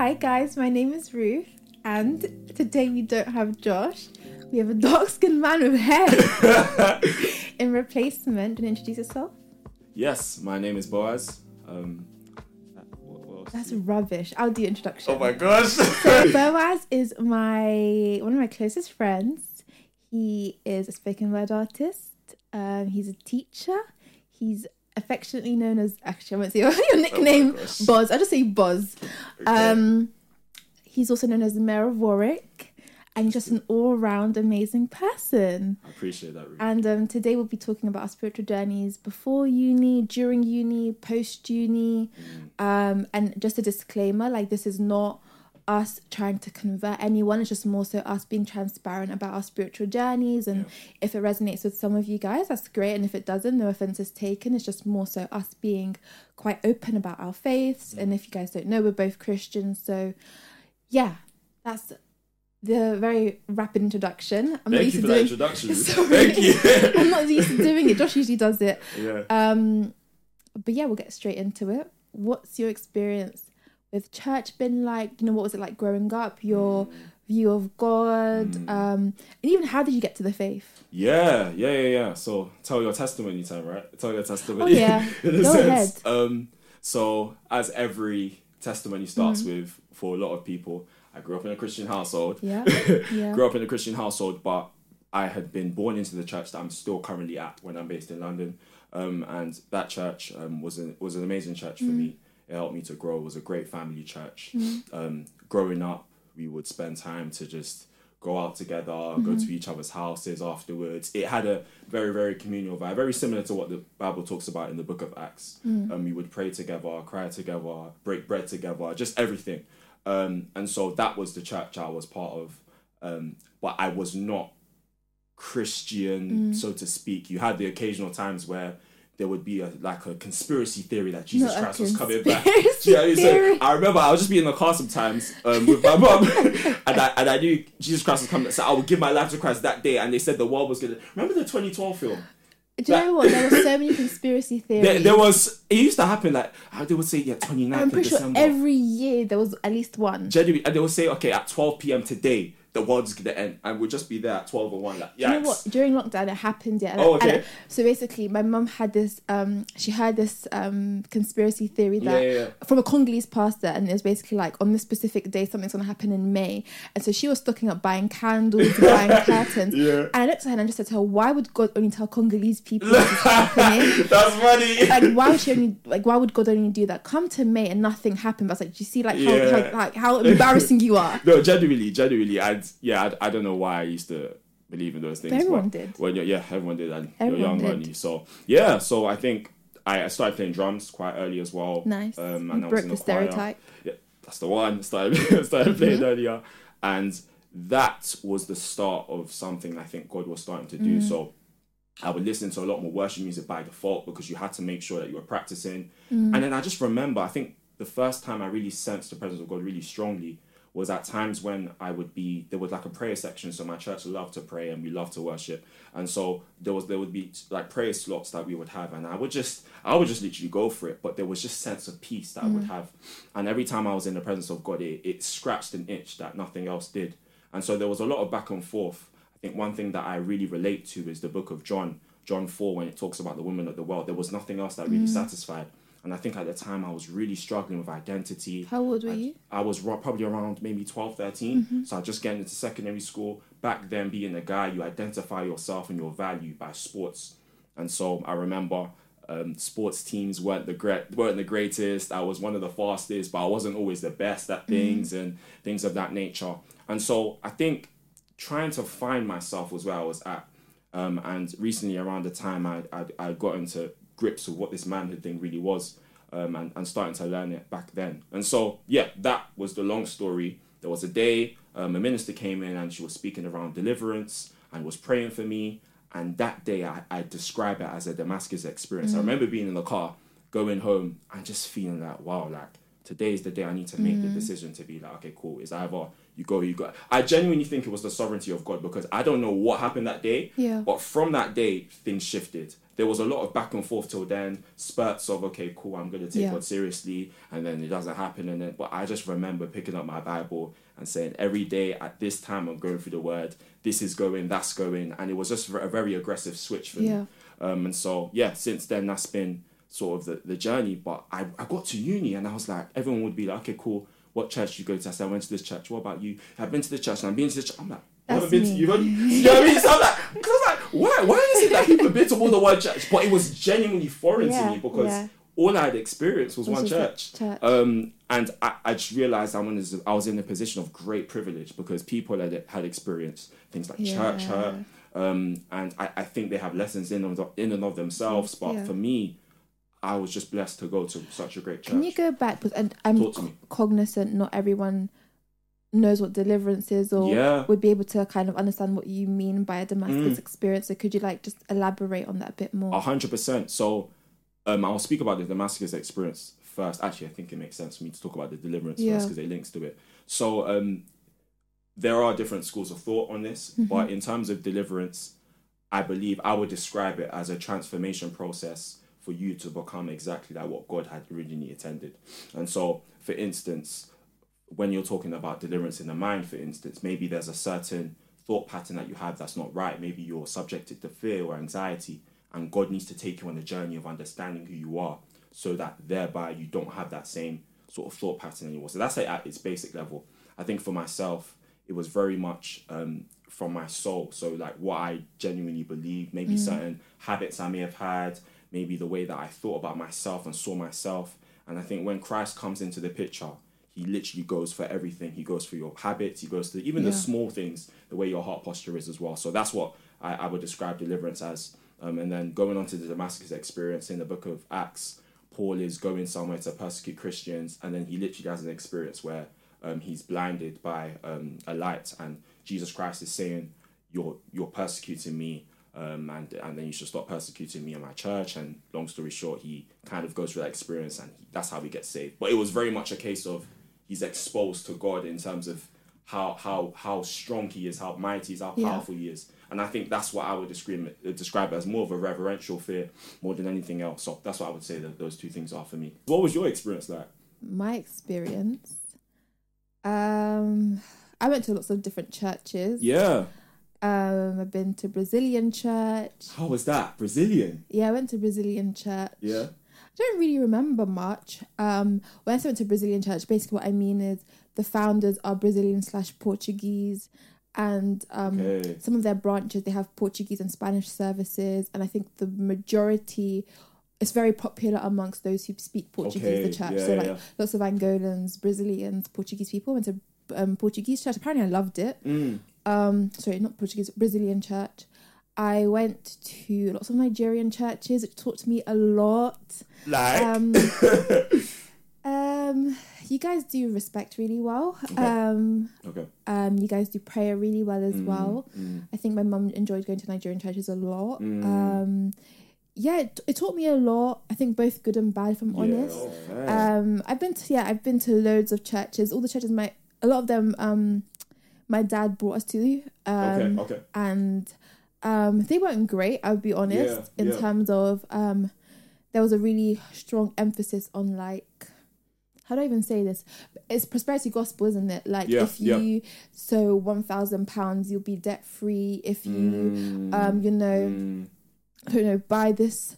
Hi guys, my name is Ruth, and today we don't have Josh. We have a dark-skinned man with hair in replacement. And introduce yourself. Yes, my name is Boaz. Um, what? That's rubbish. I'll do introduction. oh my gosh! So Boaz is my one of my closest friends. He is a spoken word artist. Um, he's a teacher. He's affectionately known as actually I won't say your, your nickname. Boz. I'll just say Boz. Um, he's also known as the mayor of Warwick, and he's just an all-round amazing person. I appreciate that. Ruth. And um, today we'll be talking about our spiritual journeys before uni, during uni, post uni. Um, and just a disclaimer like, this is not us trying to convert anyone, it's just more so us being transparent about our spiritual journeys. And if it resonates with some of you guys, that's great. And if it doesn't, no offense is taken. It's just more so us being quite open about our faiths. And if you guys don't know, we're both Christians. So, yeah, that's the very rapid introduction. I'm Thank used you to for that doing- introduction. Sorry. Thank you. I'm not used to doing it. Josh usually does it. yeah. Um, but yeah, we'll get straight into it. What's your experience with church been like? You know, what was it like growing up? Your Mm. view of God, um, and even how did you get to the faith? Yeah, yeah, yeah, yeah. So tell your testimony time, right? Tell your testimony. Oh, yeah. Go sense. Um, so as every testimony starts Mm. with, for a lot of people, I grew up in a Christian household. Yeah, yeah. grew up in a Christian household, but I had been born into the church that I'm still currently at when I'm based in London. Um, and that church um, was an was an amazing church for me. It helped me to grow. It was a great family church. Um, growing up, we would spend time to just go out together, go to each other's houses afterwards. It had a very very communal vibe, very similar to what the Bible talks about in the Book of Acts. Um, we would pray together, cry together, break bread together, just everything. Um, and so that was the church I was part of. Um, but I was not Christian, so to speak. You had the occasional times where there would be a like a conspiracy theory that Jesus Not Christ was coming back. Yeah, so theory. I remember I would just be in the car sometimes um, with my mum, and I and I knew Jesus Christ was coming. So I would give my life to Christ that day, and they said the world was gonna. Remember the 2012 film? Do you know what? There were so many conspiracy theories. There, there was. It used to happen like how they would say yeah 29th I'm of pretty sure December. every year there was at least one. Genuinely, and they would say, okay, at 12 p.m. today, the world's gonna end, and we'll just be there at 12 or 1. Like, you know what? During lockdown, it happened. Yeah. Oh, okay. and- so basically, my mum had this. Um, she had this um conspiracy theory that yeah, yeah. from a Congolese pastor, and it was basically like on this specific day something's gonna happen in May, and so she was stocking up, buying candles, buying curtains. Yeah. And I looked at her and I just said to her, "Why would God only tell Congolese people this is happening?" That's funny. like why would she only like why would God only do that? Come to May and nothing happened. But I was like, do you see like how, Yeah. how like how embarrassing you are? no, genuinely, genuinely, and yeah, I, I don't know why I used to believe in those things. Everyone but did. You're, yeah, everyone did, and Everyone you're young, did. you? So yeah, so I think I, I started playing drums quite early as well. Nice. Um, You and I was broke in the the choir. stereotype. Yeah, that's the one. Started started playing mm-hmm. earlier, and that was the start of something I think God was starting to do. Mm. So. I would listen to a lot more worship music by default because you had to make sure that you were practicing. Mm. And then I just remember, I think the first time I really sensed the presence of God really strongly was at times when I would be there was like a prayer section. So my church loved to pray and we loved to worship, and so there was there would be like prayer slots that we would have, and I would just I would just literally go for it. But there was just sense of peace that I would mm. have, and every time I was in the presence of God, it, it scratched an itch that nothing else did, and so there was a lot of back and forth. I think one thing that I really relate to is the book of John, John 4, when it talks about the woman of the world. There was nothing else that really mm. satisfied. And I think at the time I was really struggling with identity. How old were you? I was probably around maybe 12, 13. So I just getting into secondary school. Back then, being a guy, you identify yourself and your value by sports. And so I remember um, sports teams weren't the great, weren't the greatest. I was one of the fastest, but I wasn't always the best at things and things of that nature. And so I think trying to find myself was where I was at. Um, and recently, around the time I, I I got into grips with what this manhood thing really was, um, and and starting to learn it back then. And so yeah, that was the long story. There was a day um, a minister came in and she was speaking around deliverance and was praying for me. And that day, I, I describe it as a Damascus experience. I remember being in the car, going home, and just feeling like, wow, like today is the day I need to make the decision to be like, okay, cool. It's either you go, you go. I genuinely think it was the sovereignty of God because I don't know what happened that day. Yeah. But from that day, things shifted. There was a lot of back and forth till then, spurts of okay, cool, I'm gonna take Yeah. God seriously, and then it doesn't happen, and then. But I just remember picking up my Bible and saying every day at this time I'm going through the Word. This is going, that's going, and it was just a very aggressive switch for Yeah. me. Um, and so yeah, since then that's been sort of the, the journey. But I, I got to uni and I was like, everyone would be like, okay, cool. What church you go to? I said, I went to this church. What about you? I've been to this church and I've been to this church. I'm like, That's haven't been to, you've only, you know what I mean? So I'm like, cause I was like, why, why is it that people have been to more than one church? But it was genuinely foreign Yeah, to me because yeah. all I had experienced was, Was one church. church. Um, and I, I just realized I was, I was in a position of great privilege because people had, had experienced things like church Yeah. hurt. Um, and I, I think they have lessons in, of, in and of themselves. But for me, I was just blessed to go to such a great church. Can you go back? Because and I'm cognizant. Not everyone knows what deliverance is, or Yeah. would be able to kind of understand what you mean by a Damascus Mm. experience. So could you like just elaborate on that a bit more? A hundred percent. So, um, I'll speak about the Damascus experience first. Actually, I think it makes sense for me to talk about the deliverance Yeah. first because it links to it. So, um, there are different schools of thought on this, Mm-hmm. but in terms of deliverance, I believe I would describe it as a transformation process for you to become exactly like what God had originally intended. And so, for instance, when you're talking about deliverance in the mind, for instance, maybe there's a certain thought pattern that you have that's not right. Maybe you're subjected to fear or anxiety, and God needs to take you on a journey of understanding who you are so that thereby you don't have that same sort of thought pattern anymore. So that's like at its basic level. I think for myself, it was very much um, from my soul. So, like what I genuinely believe, maybe certain habits I may have had, maybe the way that I thought about myself and saw myself. And I think when Christ comes into the picture, he literally goes for everything. He goes for your habits. He goes to even the small things, the way your heart posture is as well. So that's what I, I would describe deliverance as. Um, and then going on to the Damascus experience in the book of Acts, Paul is going somewhere to persecute Christians, and then he literally has an experience where um, he's blinded by um, a light, and Jesus Christ is saying, "You're you're persecuting me." Um, and and then you should stop persecuting me and my church. And long story short, he kind of goes through that experience, and he, that's how he gets saved. But it was very much a case of he's exposed to God in terms of how how how strong he is, how mighty he is, how Yeah. powerful he is. And I think that's what I would describe describe as more of a reverential fear more than anything else. So that's what I would say that those two things are for me. What was your experience like? My experience. Um, I went to lots of different churches. Yeah. Um, I've been to Brazilian church. How was that? Brazilian. Yeah, I went to Brazilian church. Yeah. I don't really remember much. Um, when I went to Brazilian church, basically what I mean is the founders are Brazilian slash Portuguese, and um, Okay. some of their branches they have Portuguese and Spanish services, and I think the majority. It's very popular amongst those who speak Portuguese. Okay, The church, yeah, so like yeah. lots of Angolans, Brazilians, Portuguese people went to um, Portuguese church. Apparently, I loved it. Mm. Um, sorry, not Portuguese, Brazilian church. I went to lots of Nigerian churches. It taught me a lot. Like. Um, um, you guys do respect really well. Okay. Um, okay. um, you guys do prayer really well as Mm, well. mm, I think my mum enjoyed going to Nigerian churches a lot. Mm. Um, yeah, it, it taught me a lot. I think both good and bad, if I'm yeah, honest. fair. Um, I've been to yeah, I've been to loads of churches. All the churches, my a lot of them, um, my dad brought us to. Um, okay. Okay. and um, they weren't great. I'll be honest. Yeah, in yeah. terms of um, there was a really strong emphasis on like how do I even say this? It's prosperity gospel, isn't it? Like Yeah, if you sow one thousand pounds, you'll be debt free. If you Mm, um, you know, mm, I don't know, buy this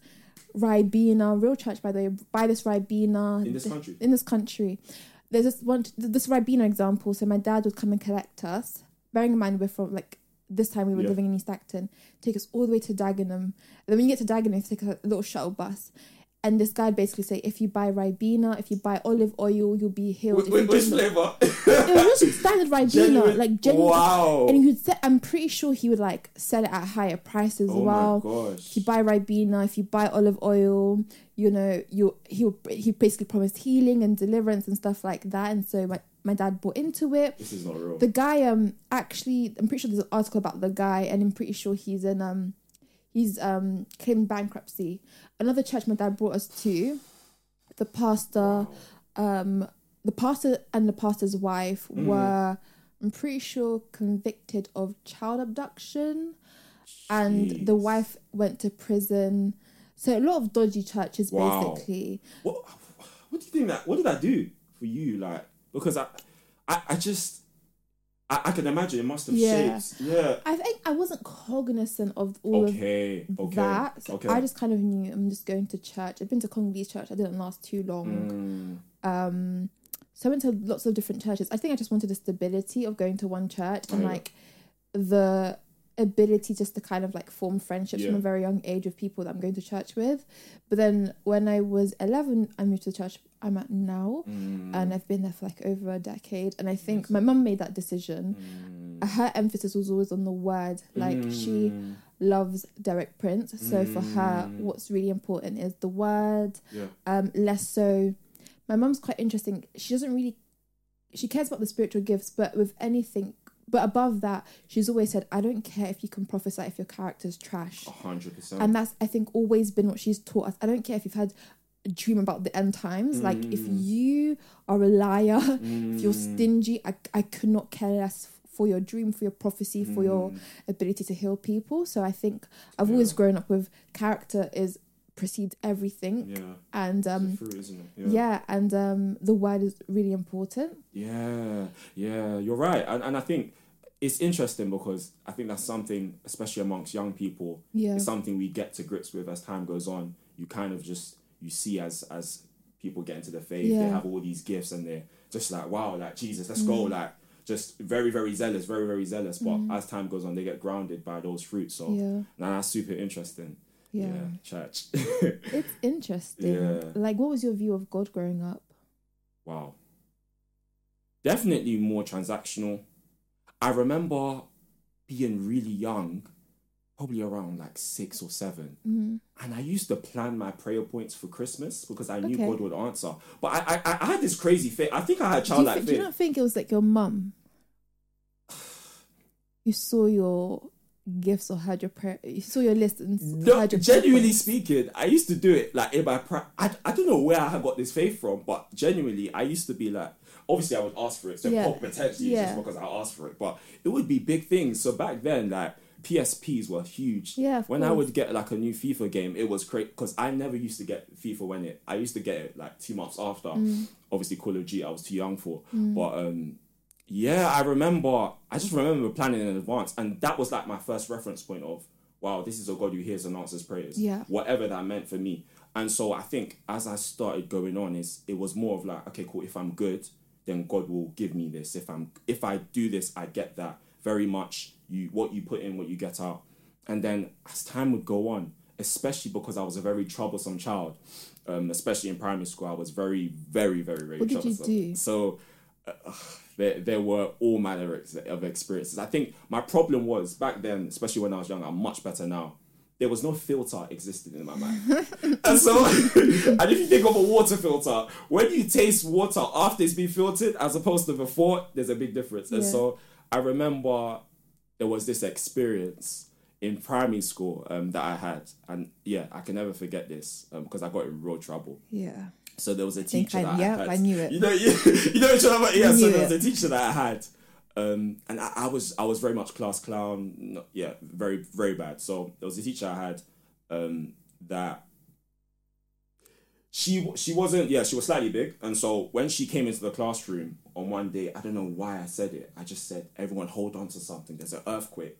Ribena, real church by the way, buy this Ribena in this country. in this country. There's this one, this Ribena example. So my dad would come and collect us. Bearing in mind we're from like this time we were Yeah. living in East Acton, take us all the way to Dagenham. And then when you get to Dagenham, you take a little shuttle bus. And this guy basically say, if you buy Ribena, if you buy olive oil, you'll be healed. Wait, which flavor? it was just standard Ribena, Genuine- like genuine. Wow. And he would say, I'm pretty sure he would like sell it at higher prices as oh well my gosh. if you buy ribena if you buy olive oil you know you he he basically promised healing and deliverance and stuff like that and so my, my dad bought into it this is not real. the guy um actually i'm pretty sure there's an article about the guy and i'm pretty sure he's in um he's um claimed bankruptcy another church my dad brought us to the pastor um, the pastor and the pastor's wife Mm. were, I'm pretty sure, convicted of child abduction, and the wife went to prison. So a lot of dodgy churches, Wow. basically. What what do you think that what did that do for you? Like because I I, I just I, I can imagine it must have Yeah. shaped. Yeah. I think I wasn't cognizant of all of Okay. Okay. that. So okay. I just kind of knew I'm just going to church. I've been to Congolese church. I didn't last too long. Mm, Um, so I went to lots of different churches. I think I just wanted the stability of going to one church and Yeah. like the ability just to kind of like form friendships from a very young age with people that I'm going to church with. But then when I was 11, I moved to the church I'm at now, mm, and I've been there for like over a decade. And I think my mum made that decision. mm, Her emphasis was always on the word. Like she mm, loves Derek Prince. So for her, Mm. what's really important is the word, yeah. um, less so. My mum's quite interesting. She doesn't really, she cares about the spiritual gifts, but with anything, but above that, she's always said, I don't care if you can prophesy if your character's trash. Hundred percent. And that's, I think, always been what she's taught us. I don't care if you've had dream about the end times. Like, if Mm. you are a liar, if you're Mm, stingy, I, I could not care less for your dream, for your prophecy, for your mm, ability to heal people. So I think I've always grown up with character is precedes everything. Yeah. And um fruit, isn't it? yeah. and um the word is really important. Yeah, yeah, you're right. And, and I think it's interesting because I think that's something, especially amongst young people, Yeah. it's something we get to grips with as time goes on. You kind of just, you see as as people get into the faith, they have all these gifts and they're just like, wow, like Jesus, let's go. Mm. Like, just very, very zealous, very, very zealous. But mm. as time goes on, they get grounded by those fruits. So, Yeah. now that's super interesting. Yeah. church. It's interesting. Yeah. Like what was your view of God growing up? Wow. Definitely more transactional. I remember being really young, probably around like six or seven, Mhm. and I used to plan my prayer points for Christmas because I knew Okay. God would answer. But I, I, I had this crazy faith. I think I had childlike thi- do you not think it was like your mum you saw your gifts or had your prayer you saw your list and No, your genuinely speaking, I used to do it like in my prayer. I, I don't know where I got this faith from, but genuinely, I used to be like, obviously, I would ask for it. So Yeah. potentially, Yeah. just because I asked for it, but it would be big things. So back then, like PSPs were huge. Yeah, when I would get like a new FIFA game, it was great because I never used to get FIFA when it. I used to get it like two months after. Mm. Obviously, Call of Duty, I was too young for, but um. Yeah, I remember. I just remember planning in advance, and that was like my first reference point of, wow, this is a God who hears and answers prayers. Yeah. whatever that meant for me. And so I think as I started going on, is it was more of like, okay, cool. If I'm good, then God will give me this. If I'm, if I do this, I get that. Very much, you what you put in, what you get out. And then as time would go on, especially because I was a very troublesome child, um, especially in primary school, I was very, very, very, very What did you troublesome. do? So uh, there, there were all manner of experiences. I think my problem was back then, especially when I was young, I'm much better now. There was no filter existing in my mind. and so, and if you think of a water filter, when you taste water after it's been filtered as opposed to before, there's a big difference. And so I remember there was this experience in primary school um, that I had. And yeah, I can never forget this because I got in real trouble. Yeah. So there was a teacher I- that yep, I had. I knew it. You know, you, you know talking about? Yeah, so there was a teacher that I had. Um, and I, I was I was very much class clown. No, yeah, very very bad. So there was a teacher I had um, that she she wasn't yeah she was slightly big and so when she came into the classroom on one day I don't know why I said it I just said everyone hold on to something there's an earthquake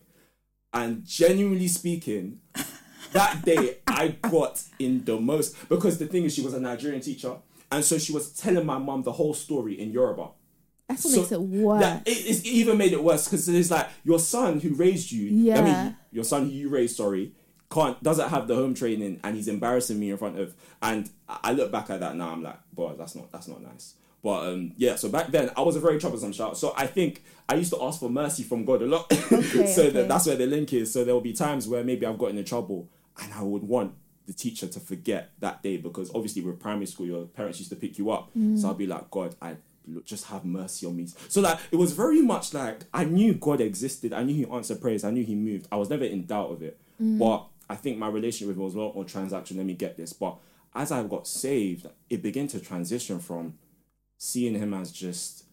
and genuinely speaking that day I got in the most because the thing is she was a Nigerian teacher and so she was telling my mum the whole story in Yoruba That's what So makes it worse. it, it even made it worse because it's like your son who raised you. yeah. I mean, your son who you raised, sorry, can't doesn't have the home training, and he's embarrassing me in front of. And I I look back at that now, I'm like, boy, that's not that's not nice. But um, yeah, so back then I was a very troublesome child. So I think I used to ask for mercy from God a lot. Okay, so okay. that that's where the link is. So there will be times where maybe I've gotten in trouble, and I would want the teacher to forget that day because obviously with primary school, your parents used to pick you up. So I'd be like, God, I just have mercy on me. So like it was very much like I knew God existed. I knew He answered prayers. I knew He moved. I was never in doubt of it. But I think my relationship with Him was a lot more transactional. Let me get this. But as I got saved, it began to transition from seeing him as just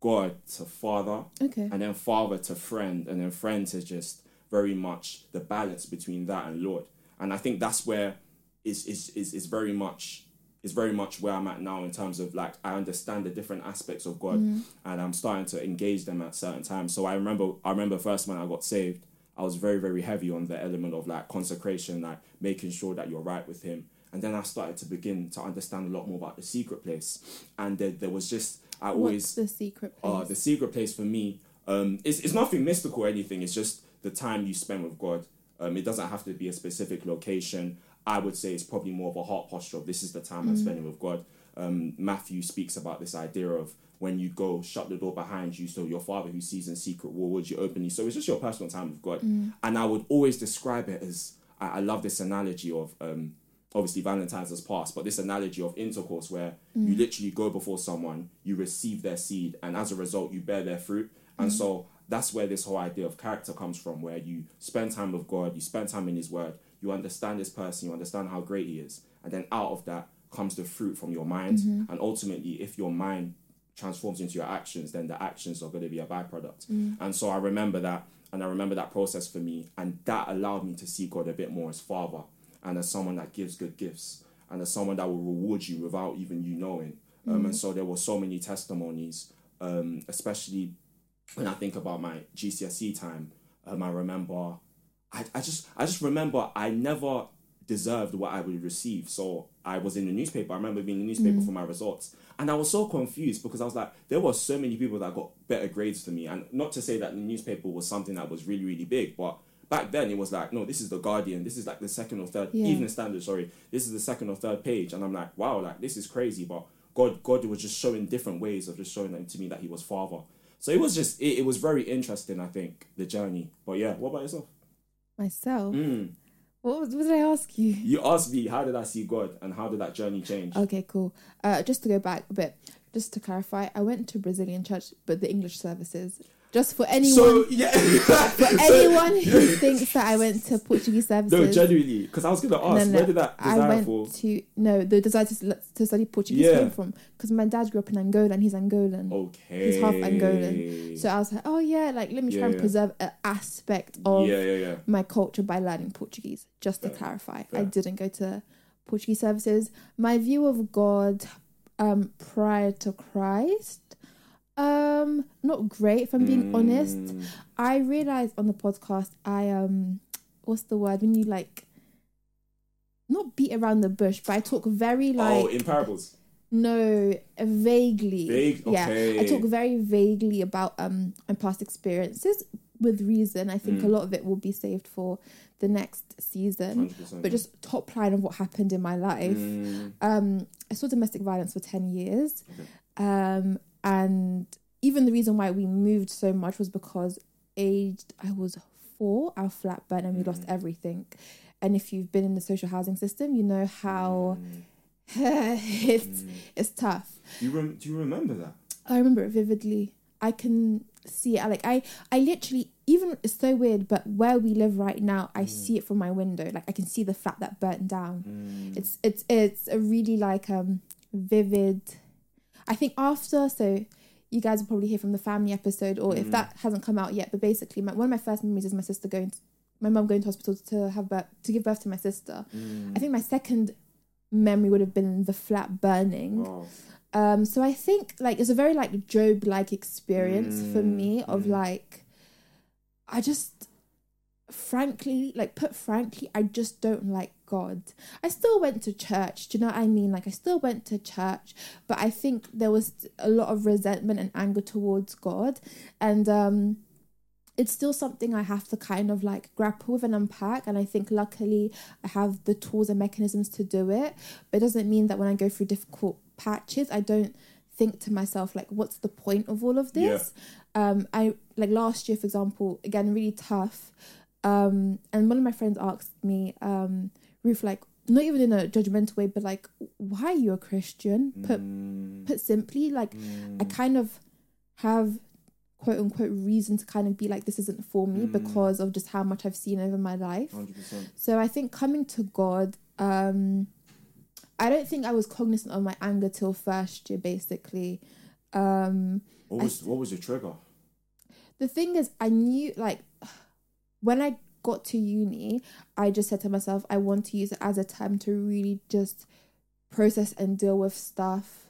God to father, Okay. and then father to friend, and then friend to just very much the balance between that and Lord. And I think that's where is is is is very much is very much where I'm at now in terms of like I understand the different aspects of God mm-hmm. and I'm starting to engage them at certain times. So I remember I remember first when I got saved, I was very, very heavy on the element of like consecration, like making sure that you're right with him. And then I started to begin to understand a lot more about the secret place. And there, there was just I always What's the secret place? uh, the secret place for me, um, it's, it's nothing mystical or anything. It's just the time you spend with God. Um, it doesn't have to be a specific location. I would say it's probably more of a heart posture of this is the time I'm spending with God. Um, Matthew speaks about this idea of when you go, shut the door behind you, so your Father who sees in secret will reward you openly. So it's just your personal time with God. And I would always describe it as I, I love this analogy of um, obviously Valentine's has passed, but this analogy of intercourse where mm. you literally go before someone, you receive their seed, and as a result, you bear their fruit. And mm. so that's where this whole idea of character comes from, where you spend time with God, you spend time in His Word, you understand this person, you understand how great He is, and then out of that comes the fruit from your mind. Mm-hmm. And ultimately, if your mind transforms into your actions, then the actions are going to be a byproduct. Mm. And so I remember that, and I remember that process for me, and that allowed me to see God a bit more as Father and as someone that gives good gifts and as someone that will reward you without even you knowing. Um, and so there were so many testimonies, um, especially when I think about my GCSE time. Um, I remember, I, I just I just remember I never deserved what I would receive. So I was in the newspaper. I remember being in the newspaper for my results, and I was so confused because I was like, there were so many people that got better grades than me, and not to say that the newspaper was something that was really really big, but back then it was like, no, this is the Guardian. This is like the second or third, Yeah. even the Standard. Sorry, this is the second or third page, and I'm like, wow, like this is crazy, but. God, God was just showing different ways of just showing to me that He was Father. So it was just, it, it was very interesting. I think the journey. But yeah, what about yourself? Myself. Mm. What, was, what did I ask you? You asked me, how did I see God, and how did that journey change? Okay, cool. Uh, just to go back a bit, just to clarify, I went to Brazilian church, but the English services. Just for anyone, so yeah, for anyone who thinks that I went to Portuguese services. no, genuinely, because I was gonna ask, no, where did that I went for? to no the desire to, to study Portuguese Yeah. came from because my dad grew up in Angola and he's Angolan. Okay, He's half Angolan. So I was like, oh yeah, like let me try Yeah, and yeah. preserve an aspect of my culture by learning Portuguese. Just to Fair, clarify, I didn't go to Portuguese services. My view of God um, prior to Christ, um, not great. If I'm being honest, Mm, I realized on the podcast, I um, what's the word when you like. Not beat around the bush, but I talk very like oh, in parables. no, vaguely. Vague? Yeah, I talk very vaguely about um my past experiences with reason. I think a Mm. lot of it will be saved for the next season. 100%. But just top line of what happened in my life. Mm, Um, I saw domestic violence for ten years, Okay. um, and even the reason why we moved so much was because aged I was four, our flat burned and we lost Mm. everything. And if you've been in the social housing system, you know how mm, it's mm. it's tough. Do you rem- do you remember that? I remember it vividly. I can see it. Like I, I literally even it's so weird, but where we live right now, I see it from my window. Like I can see the flat that burnt down. Mm. It's it's it's a really like um vivid. I think after so. You guys will probably hear from the family episode, or if Mm. that hasn't come out yet. But basically, my, one of my first memories is my sister going, to, my mum going to hospital to have birth, to give birth to my sister. Mm. I think my second memory would have been the flat burning. Wow. Um, so I think like it's a very like Job like experience for Mm, me of mm. like I just frankly like put frankly I just don't like God. I still went to church, do you know what I mean? Like I still went to church, but I think there was a lot of resentment and anger towards God and um it's still something I have to kind of like grapple with and unpack and I think luckily I have the tools and mechanisms to do it but it doesn't mean that when I go through difficult patches, I don't think to myself like, what's the point of all of this? Um, I like last year, for example, again really tough. Um, and one of my friends asked me, um, Ruth, like not even in a judgmental way, but like, why are you a Christian? Put Mm, put simply, like I mm, kind of have quote unquote reason to kind of be like this isn't for me Mm. because of just how much I've seen over my life. 100%. So I think coming to God, um, I don't think I was cognizant of my anger till first year, basically. Um, What was what was your trigger? the thing is, I knew like when I got to uni, I just said to myself, I want to use it as a time to really just process and deal with stuff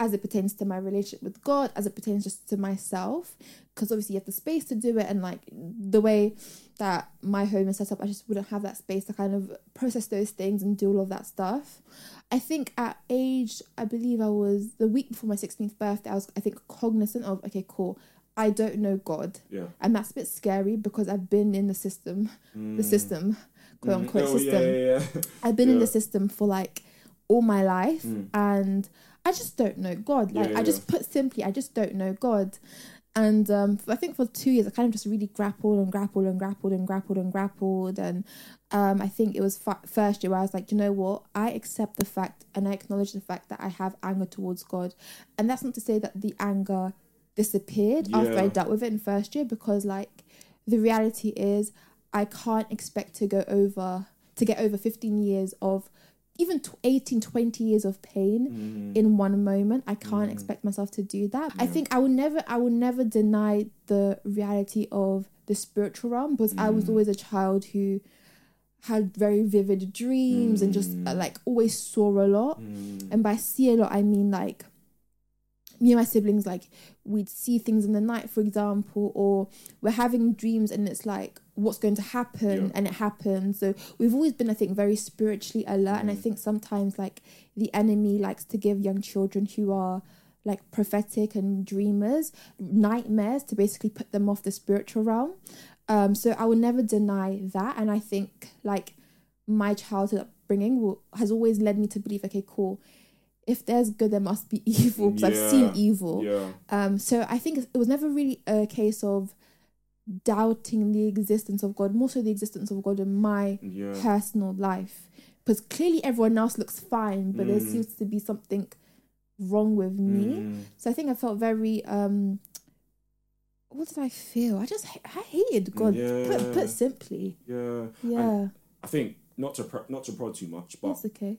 as it pertains to my relationship with God, as it pertains just to myself. Because obviously, you have the space to do it, and like the way that my home is set up, I just wouldn't have that space to kind of process those things and do all of that stuff. I think at age, I believe I was the week before my 16th birthday, I was, I think, cognizant of, okay, cool, I don't know God. Yeah. And that's a bit scary because I've been in the system, the system, quote Mm. unquote Oh, system. yeah, yeah. I've been in the system for like all my life Mm. and I just don't know God. Like I just put simply, I just don't know God. And um, I think for two years, I kind of just really grappled and grappled and grappled and grappled and grappled. And um, I think it was fa- first year where I was like, you know what? I accept the fact and I acknowledge the fact that I have anger towards God. And that's not to say that the anger disappeared after I dealt with it in first year, because like the reality is, I can't expect to go over to get over 15 years of even tw 18 20 years of pain Mm. in one moment. I can't expect myself to do that. I think i will never i will never deny the reality of the spiritual realm because i Mm. was always a child who had very vivid dreams and just uh, like always saw a lot. Mm. and by see a lot i mean like me and my siblings like we'd see things in the night for example or we're having dreams and it's like what's going to happen? Yeah. and it happens. So we've always been i think very spiritually alert. And i Mm. think sometimes like the enemy likes to give young children who are like prophetic and dreamers nightmares to basically put them off the spiritual realm. Um so i will never deny that. And i think like my childhood upbringing will, has always led me to believe okay cool if there's good there must be evil because i've seen evil Yeah. um, so I think it was never really a case of doubting the existence of God, more so the existence of God in my Yeah. personal life. Because clearly everyone else looks fine, but there Mm. seems to be something wrong with me. Mm. So I think I felt very um what did I feel? I just I hated God. Put Yeah. put simply. Yeah. Yeah. I think not to pro- not to prod too much, but That's okay.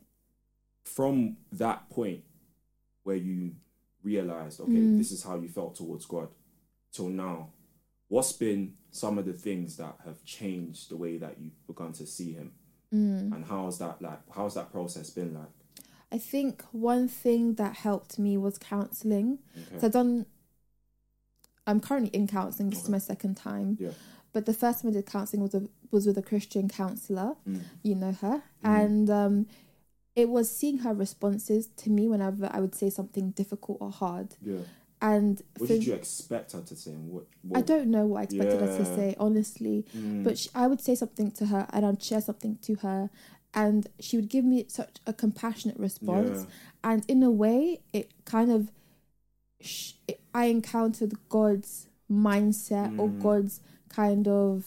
From that point where you realized, okay, Mm. this is how you felt towards God, till now, what's been some of the things that have changed the way that you've begun to see Him, Mm. and how's that like? How's that process been like? I think one thing that helped me was counselling. Okay. So I've done. I'm currently in counselling. This is my second time. Yeah. But the first time I did counselling was a, was with a Christian counsellor. Mm. You know her, Mm. and um, it was seeing her responses to me whenever I would say something difficult or hard. Yeah. And What did you expect her to say? And what? what I don't know what I expected her to say, honestly. Mm. But she, I would say something to her, and I'd share something to her, and she would give me such a compassionate response Yeah. and in a way it kind of sh- it, i encountered god's mindset or Mm. god's kind of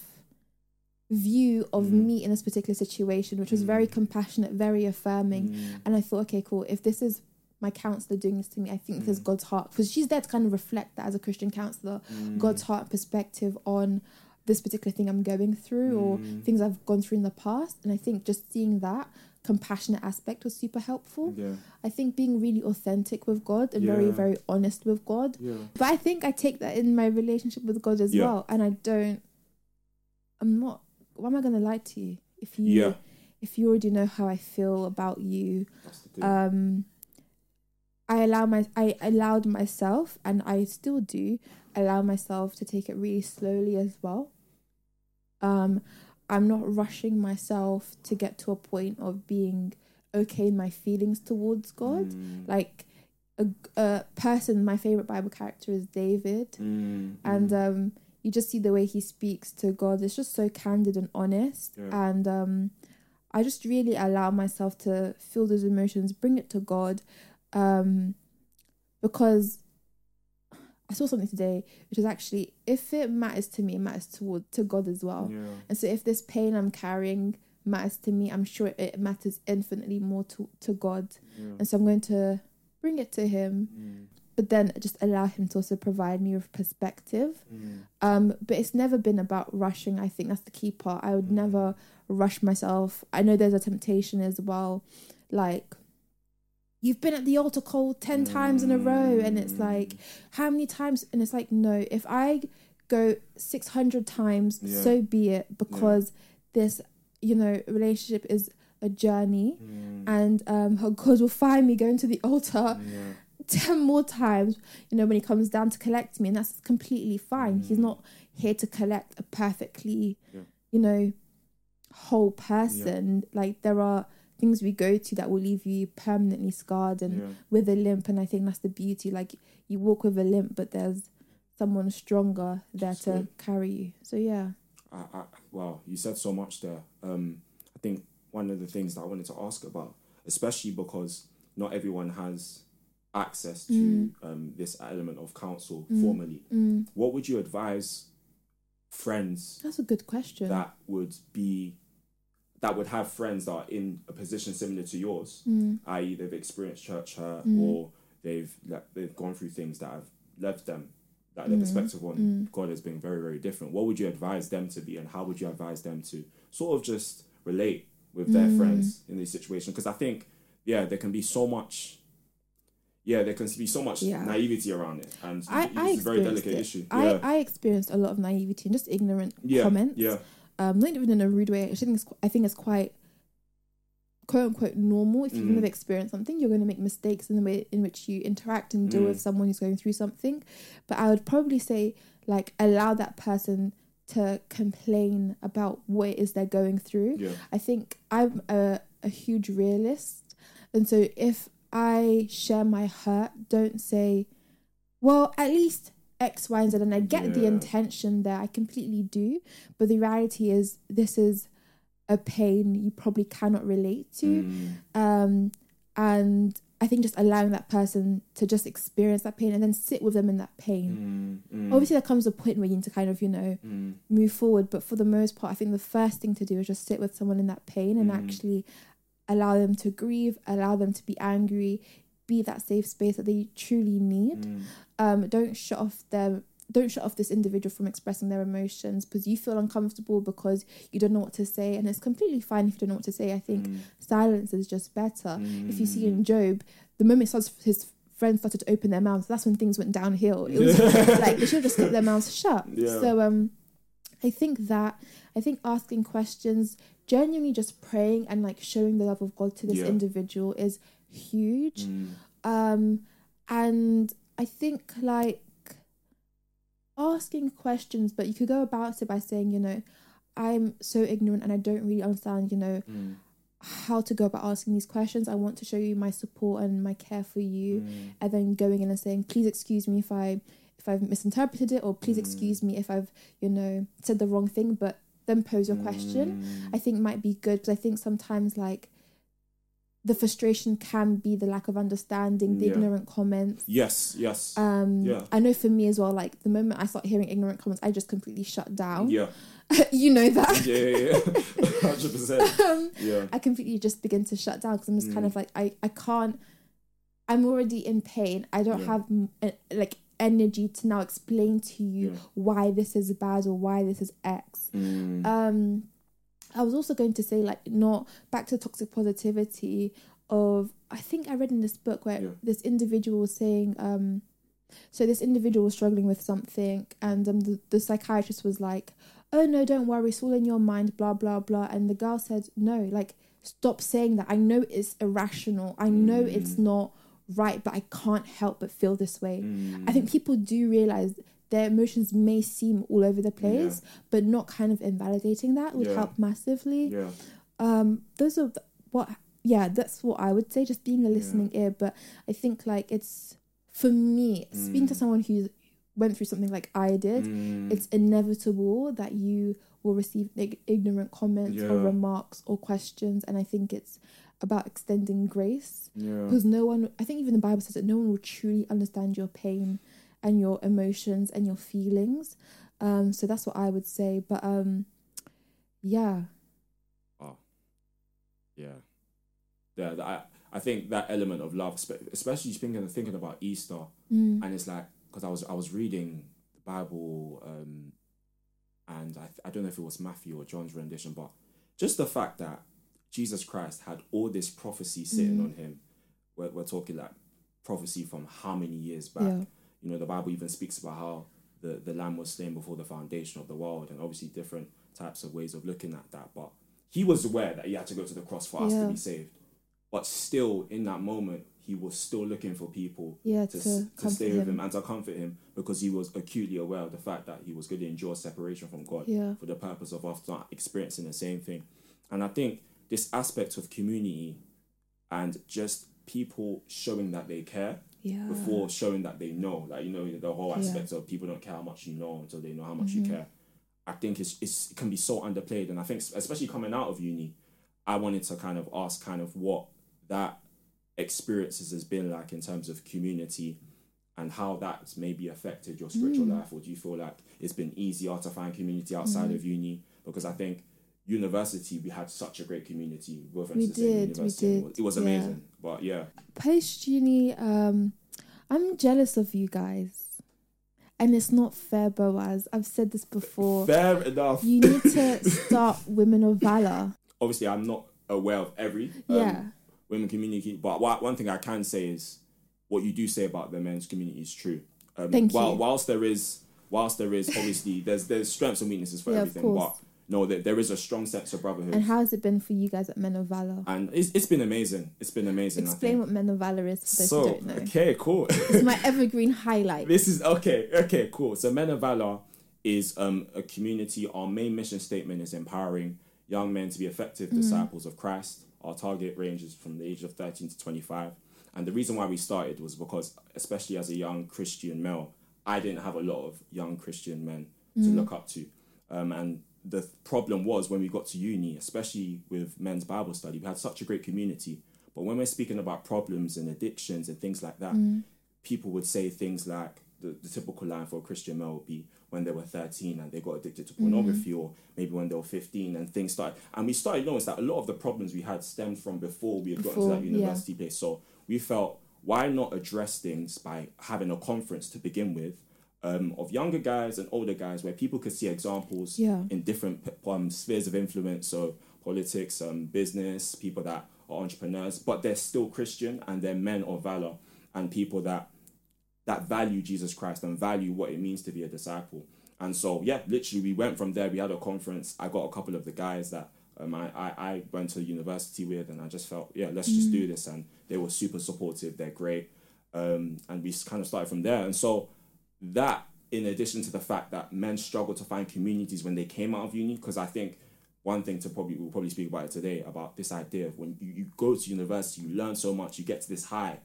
view of Mm. me in this particular situation which was very compassionate very affirming Mm. and i thought okay cool if this is my counselor doing this to me i think this is Mm. god's heart because she's there to kind of reflect that as a christian counselor Mm. god's heart perspective on this particular thing i'm going through or Mm. things i've gone through in the past and i think just seeing that compassionate aspect was super helpful Yeah. I think being really authentic with God and very, Yeah. very honest with God. Yeah. But I think I take that in my relationship with God as well. And I don't, I'm not, why am I going to lie to you? If you, Yeah. if you already know how I feel about you, That's the thing. um, I allow my, I allowed myself, and I still do, allow myself to take it really slowly as well. Um, I'm not rushing myself to get to a point of being okay in my feelings towards God. Mm. Like a, a person, my favorite Bible character is David, Mm. and Mm. um, you just see the way he speaks to God. It's just so candid and honest, Yeah. and um, I just really allow myself to feel those emotions, bring it to God, um, because I saw something today, which is actually if it matters to me, it matters toward to God as well. yeah. And so if this pain I'm carrying matters to me, I'm sure it matters infinitely more to, to God. Yeah. And so I'm going to bring it to him, Mm. But then just allow him to also provide me with perspective. Mm. Um, but it's never been about rushing. I think that's the key part. I would Mm. never rush myself. I know there's a temptation as well like you've been at the altar call 10 times in a row and it's like how many times and it's like no if i go 600 times Yeah. so be it because this you know relationship is a journey and um god will find me going to the altar Yeah. 10 more times you know when he comes down to collect me and that's completely fine. He's not here to collect a perfectly Yeah. you know whole person. Like there are things we go to that will leave you permanently scarred and Yeah. with a limp and i think that's the beauty. Like you walk with a limp but there's someone stronger there to carry you. So yeah. I, I, wow, you said so much there. Um, I think one of the things that I wanted to ask about, especially because not everyone has access to Mm. um, this element of counsel formally, what would you advise friends that's a good question that would be that would have friends that are in a position similar to yours, Mm. i.e., they've experienced church hurt or they've they've gone through things that have left them that Mm. their perspective on God has been very very different. What would you advise them to be, and how would you advise them to sort of just relate with their Mm. friends in this situation? Because I think yeah, there can be so much. Yeah, there can be so much Yeah. naivety around it, and I, it's I a very delicate it. issue. I, yeah, I experienced a lot of naivety and just ignorant yeah, comments. yeah, um, not even in a rude way. I think it's, I think it's quite quote unquote normal. If you've Mm. never experienced something, you're going to make mistakes in the way in which you interact and deal Mm. with someone who's going through something. But I would probably say like allow that person to complain about what it is they're going through. yeah, I think I'm a, a huge realist. And so if I share my hurt, don't say, well, at least X, Y, and Z. And I get the intention there. I completely do. But the reality is, this is a pain you probably cannot relate to. Mm. Um, and I think just allowing that person to just experience that pain and then sit with them in that pain. Mm, mm, Obviously, there comes a point where you need to kind of, you know, mm. move forward. But for the most part, I think the first thing to do is just sit with someone in that pain and Mm. actually allow them to grieve, allow them to be angry, be that safe space that they truly need. Mm. Um, don't shut off them. Don't shut off this individual from expressing their emotions because you feel uncomfortable because you don't know what to say, and it's completely fine if you don't know what to say. I think Mm. silence is just better. If you see in Job, the moment starts, his friends started to open their mouths, that's when things went downhill. It was like they should have just kept their mouths shut. Yeah. So um, I think that I think asking questions, genuinely just praying and like showing the love of God to this Yeah. individual is huge. Mm. Um, and I think like asking questions, but you could go about it by saying, you know, I'm so ignorant and I don't really understand, you know, Mm. how to go about asking these questions. I want to show you my support and my care for you, Mm. and then going in and saying, please excuse me if I if I've misinterpreted it, or please Mm. excuse me if I've you know said the wrong thing. But then pose your question. Mm. I think might be good because I think sometimes like the frustration can be the lack of understanding, the Yeah. ignorant comments. Yes, yes. Um, Yeah. I know for me as well. Like the moment I start hearing ignorant comments, I just completely shut down. yeah, you know that. yeah, yeah, yeah. Hundred percent. Um, Yeah. I completely just begin to shut down because I'm just kind Mm. of like I I can't. I'm already in pain. I don't Yeah. have uh, like energy to now explain to you Yeah. why this is bad or why this is X. Mm. Um, I was also going to say like not back to toxic positivity of I think I read in this book where Yeah. this individual was saying um so this individual was struggling with something and um the, the psychiatrist was like oh no don't worry it's all in your mind blah blah blah and the girl said no like stop saying that I know it's irrational I know it's not right but I can't help but feel this way Mm. I think people do realize their emotions may seem all over the place, but not kind of invalidating that would Yeah. help massively. Yeah. Um, those are what, yeah, that's what I would say. Just being a listening ear, but I think like it's for me speaking to someone who went through something like I did. Mm. It's inevitable that you will receive ig- ignorant comments or remarks or questions, and I think it's about extending grace Yeah. because no one i think even the bible says that no one will truly understand your pain and your emotions and your feelings um so that's what i would say but um yeah Yeah. Yeah. I I think that element of love, spe- especially thinking thinking about Easter, Mm. and it's like because I was I was reading the Bible, um, and I I don't know if it was Matthew or John's rendition, but just the fact that Jesus Christ had all this prophecy sitting mm-hmm. on him. We're, we're talking like prophecy from how many years back? Yeah. You know, the Bible even speaks about how the, the lamb was slain before the foundation of the world, and obviously different types of ways of looking at that. But he was aware that he had to go to the cross for us to be saved. But still, in that moment, he was still looking for people Yeah, to, to to stay with him. him and to comfort him because he was acutely aware of the fact that he was going to endure separation from God Yeah. for the purpose of us not experiencing the same thing. And I think this aspect of community and just people showing that they care Yeah. before showing that they know, like you know, the whole Yeah. Mm-hmm. aspect of people don't care how much you know until they know how much you care. I think it's, it's it can be so underplayed, and I think especially coming out of uni, I wanted to kind of ask kind of what that experiences has been like in terms of community and how that's maybe affected your spiritual Mm. life or do you feel like it's been easier to find community outside Mm. of uni because i think university we had such a great community we went We to the same did, we university it did, was- it was yeah. amazing but yeah Post uni, um, I'm jealous of you guys. And it's not fair, Boaz. I've said this before. fair enough You need to start Women of Valour. obviously i'm not aware of every um, Yeah. women community but one thing i can say is what you do say about the men's community is true um, Thank while, you. whilst there is whilst there is obviously there's there's strengths and weaknesses for Yeah, everything but. No there, there is a strong sense of brotherhood. And how has it been for you guys at Men of Valour? and it's, it's been amazing. It's been amazing Explain what Men of Valour is for those so who don't know. okay cool. It's my evergreen highlight. this is okay okay cool. So men of valour is um, a community. Our main mission statement is empowering young men to be effective disciples of christ. Our target range is from the age of 13 to 25 and the reason why we started was because especially as a young christian male i didn't have a lot of young christian men to look up to. Um, and the problem was when we got to uni especially with men's bible study we had such a great community but when we're speaking about problems and addictions and things like that mm. people would say things like the, the typical line for a Christian male would be when they were 13 and they got addicted to mm-hmm. pornography or maybe when they were 15 and things started. And we started noticing that a lot of the problems we had stemmed from before we had gotten Before, to that yeah. university place. So we felt, why not address things by having a conference to begin with um, of younger guys and older guys where people could see examples Yeah. in different um, spheres of influence, so politics, um, business, people that are entrepreneurs, but they're still Christian and they're men of valour and people that that value Jesus Christ and value what it means to be a disciple. And so, yeah, literally, we went from there. We had a conference. I got a couple of the guys that um, I, I, I went to university with, and I just felt, yeah, let's just do this. And they were super supportive. They're great. Um, and we kind of started from there. And so, that, in addition to the fact that men struggle to find communities when they came out of uni, because I think one thing to probably, we'll probably speak about it today about this idea of when you, you go to university, you learn so much, you get to this high,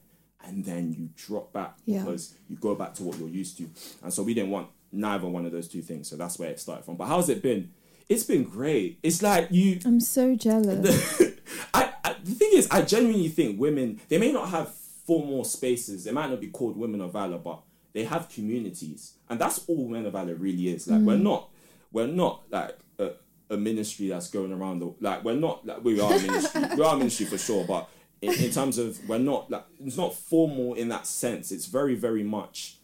and then you drop back Yeah. because you go back to what you're used to. And so we didn't want neither one of those two things. So that's where it started from. But how's it been? It's been great. It's like you I'm so jealous. I, I the thing is I genuinely think women they may not have formal spaces. They might not be called women of valour, but they have communities. And that's all men of valour really is. Like we're mm. not we're not like a, a ministry that's going around the like we're not like we are a ministry. we are a ministry for sure, but in, in terms of we're not like it's not formal in that sense. It's very, very much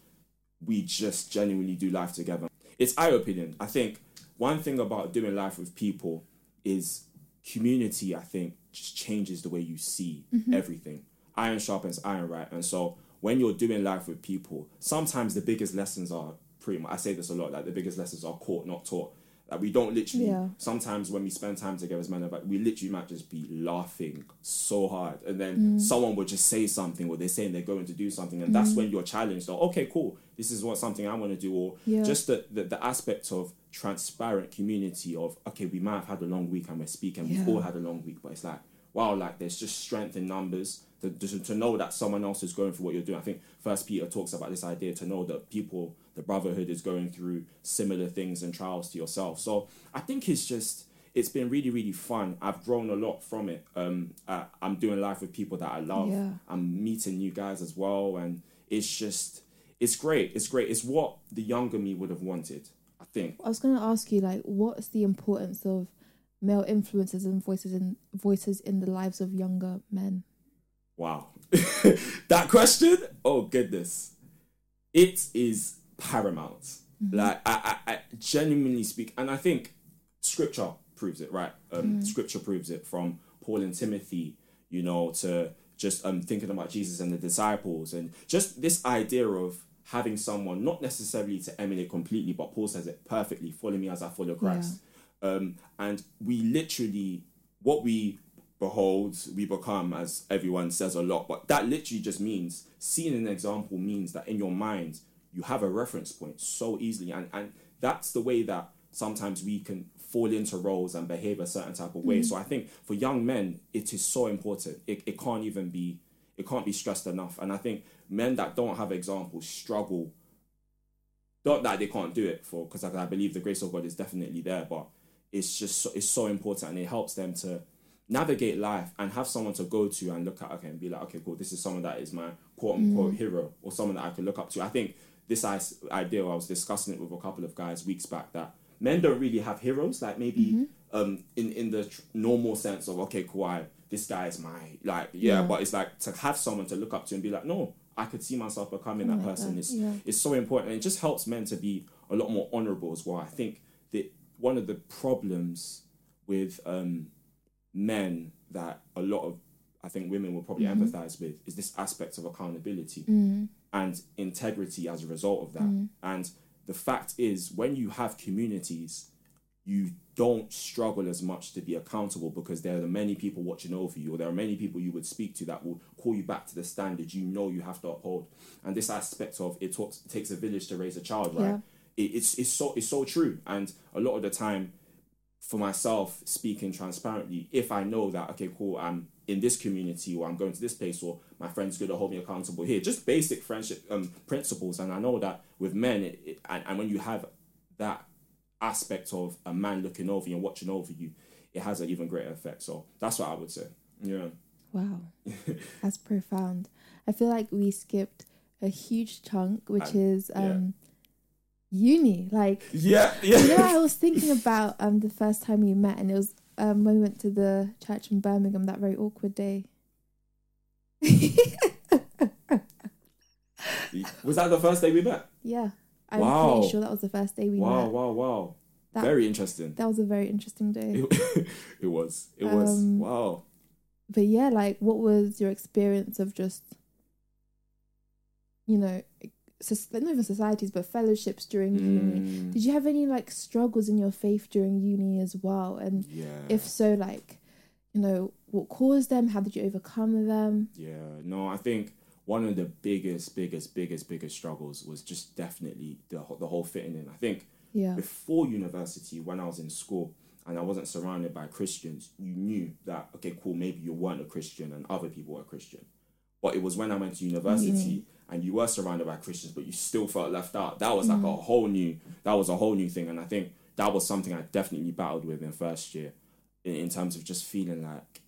we just genuinely do life together. It's eye opinion. I think one thing about doing life with people is community, I think, just changes the way you see mm-hmm. everything. Iron sharpens iron, right? And so when you're doing life with people, sometimes the biggest lessons are pretty much, I say this a lot, like the biggest lessons are caught, not taught. Like we don't literally, Yeah. sometimes when we spend time together as men, like, we literally might just be laughing so hard. And then mm. someone would just say something or they're saying they're going to do something. And that's mm. when you're challenged. So, okay, cool. This is what something I want to do. Or Yeah. just the, the, the aspect of transparent community of, okay, we might have had a long week and we're speaking. We've all had a long week, but it's like, wow, like there's just strength in numbers. To, to, to know that someone else is going through what you're doing. I think First Peter talks about this idea to know that people, the brotherhood, is going through similar things and trials to yourself. So I think it's just it's been really really fun. I've grown a lot from it. Um, I, I'm doing life with people that I love. Yeah. I'm meeting new guys as well, and it's just it's great. It's great. It's what the younger me would have wanted. I think. I was going to ask you, like, what's the importance of male influences and voices in voices in the lives of younger men? Wow. that question? Oh goodness. It is paramount. Like I, I, I genuinely speak and I think scripture proves it, right? Um, Scripture proves it from Paul and Timothy, you know, to just um thinking about Jesus and the disciples, and just this idea of having someone not necessarily to emulate completely, but Paul says it perfectly. Follow me as I follow Christ. Um, and we literally what we behold, we become, as everyone says a lot. But that literally just means seeing an example means that in your mind you have a reference point so easily, and and that's the way that sometimes we can fall into roles and behave a certain type of way. Mm-hmm. So I think for young men, it is so important. It, it can't even be it can't be stressed enough. And I think men that don't have examples struggle. Not that they can't do it for because I, I believe the grace of God is definitely there, but it's just so, it's so important and it helps them to navigate life and have someone to go to and look at okay and be like okay cool this is someone that is my quote unquote hero or someone that I can look up to. I think this is- idea I was discussing it with a couple of guys weeks back that men don't really have heroes like maybe um in in the tr- normal sense of okay cool I, this guy is my like yeah, Yeah. but it's like to have someone to look up to and be like no I could see myself becoming that like person that, is yeah. it's so important and it just helps men to be a lot more honorable as well I think that one of the problems with um men that a lot of I think women will probably Mm-hmm. empathize with is this aspect of accountability Mm. and integrity as a result of that. And the fact is, when you have communities, you don't struggle as much to be accountable because there are many people watching over you, or there are many people you would speak to that will call you back to the standards you know you have to uphold. And this aspect of it, talks, it takes a village to raise a child, right? Yeah. It, it's it's so it's so true. And a lot of the time, for myself speaking transparently if i know that okay cool i'm in this community or i'm going to this place or my friend's going to hold me accountable here. Just basic friendship um, principles. And i know that with men it, it, and, and when you have that aspect of a man looking over you and watching over you it has an even greater effect. So that's what i would say. Yeah. Wow, that's profound. I feel like we skipped a huge chunk, which is um, uni. Like, yeah yeah you know, I was thinking about um the first time we met, and it was um when we went to the church in Birmingham that very awkward day. was that the first day we met yeah, I'm Wow. pretty sure that was the first day we wow met. wow wow That- very interesting That was a very interesting day. it, it was it was Um, wow but yeah, like, what was your experience of just, you know, not even societies, but fellowships during uni? Mm, Did you have any like struggles in your faith during uni as well? And yeah if so, like, you know, what caused them? How did you overcome them? Yeah, no, I think one of the biggest, biggest, biggest, biggest struggles was just definitely the whole- the whole fitting in. I think Yeah. before university, when I was in school and I wasn't surrounded by Christians, you knew that okay, cool, maybe you weren't a Christian and other people were Christian. But it was when I went to university and you were surrounded by Christians, but you still felt left out. That was like a whole new, that was a whole new thing, and I think that was something I definitely battled with in first year, in, in terms of just feeling like,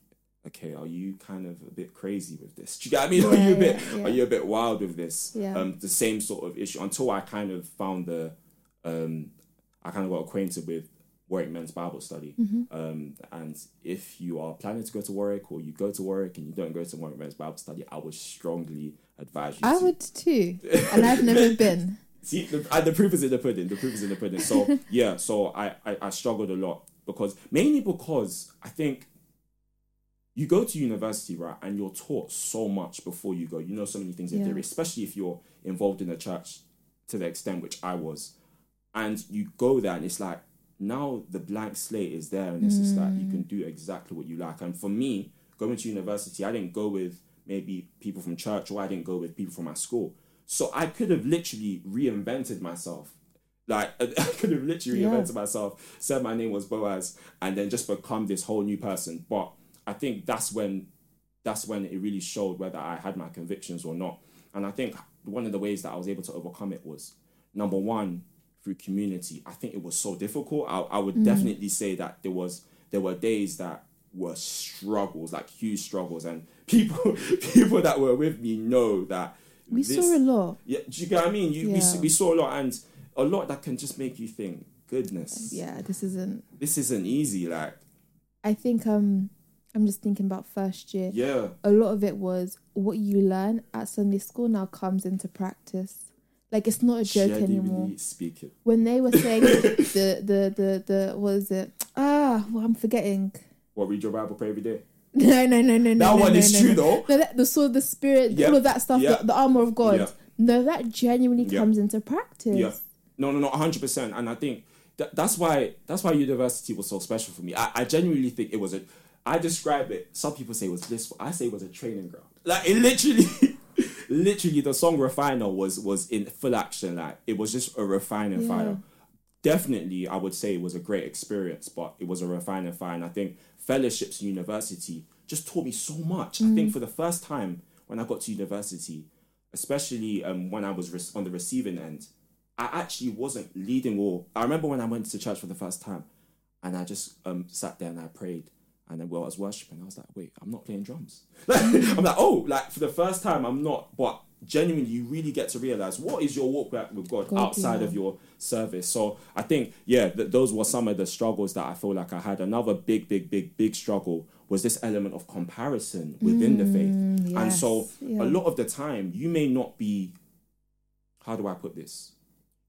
okay, are you kind of a bit crazy with this? Do you get what I mean? are you a bit, yeah, yeah. are you a bit wild with this? Yeah. Um, the same sort of issue until I kind of found the, um, I kind of got acquainted with Warwick Men's Bible Study. Mm-hmm. Um, and if you are planning to go to Warwick or you go to Warwick and you don't go to Warwick Men's Bible Study, I would strongly advise you. I to. would too, and I've never been. See, the, uh, the proof is in the pudding. The proof is in the pudding. So yeah, so I, I I struggled a lot because mainly because I think you go to university right and you're taught so much before you go. You know so many things in Yeah. theory, especially if you're involved in the church to the extent which I was, and you go there and it's like now the blank slate is there and it's just like you can do exactly what you like. And for me, going to university, I didn't go with maybe people from church or I didn't go with people from my school. So I could have literally reinvented myself. Like I could have literally Yeah. reinvented myself, said my name was Boaz, and then just become this whole new person. But I think that's when that's when it really showed whether I had my convictions or not. And I think one of the ways that I was able to overcome it was number one through community. I think it was so difficult. I, I would mm. definitely say that there was there were days that were struggles, like huge struggles, and people people that were with me know that We this- saw a lot. yeah, do you get what I mean? You, we, Yeah. we saw a lot, and a lot that can just make you think, goodness, Yeah, this isn't. this isn't easy. Like, I think um, I'm just thinking about first year. yeah, A lot of it was what you learn at Sunday school now comes into practice. Like it's not a joke anymore. speaking. When they were saying the the the the what is it? Ah, well, I'm forgetting. What read your Bible, pray every day. No, no, no, no, no. That no, one no, is no, true though. No, that, the sword, the spirit, Yeah. all of that stuff, Yeah. the, the armor of God. Yeah. No, that genuinely comes into practice. Yeah. No, no, no, hundred percent. And I think that, that's why that's why university was so special for me. I, I genuinely think it was a. I describe it. Some people say it was blissful. I say it was a training ground. Like it literally, literally, the song "Refiner" was was in full action. Like it was just a refining Yeah. fire. Definitely, I would say it was a great experience, but it was a refining fire. And I think fellowships in university just taught me so much. I think for the first time when I got to university, especially um, when I was on the receiving end, I actually wasn't leading or I remember when I went to church for the first time and I just um, sat there and I prayed and then while I was worshiping I was like wait I'm not playing drums I'm like oh like for the first time I'm not but genuinely you really get to realize what is your walk back with God, God, outside yeah. of your service so I think yeah th- those were some of the struggles that I feel like I had another big big big big struggle was this element of comparison within the faith and so Mm, yeah. a lot of the time you may not be how do I put this?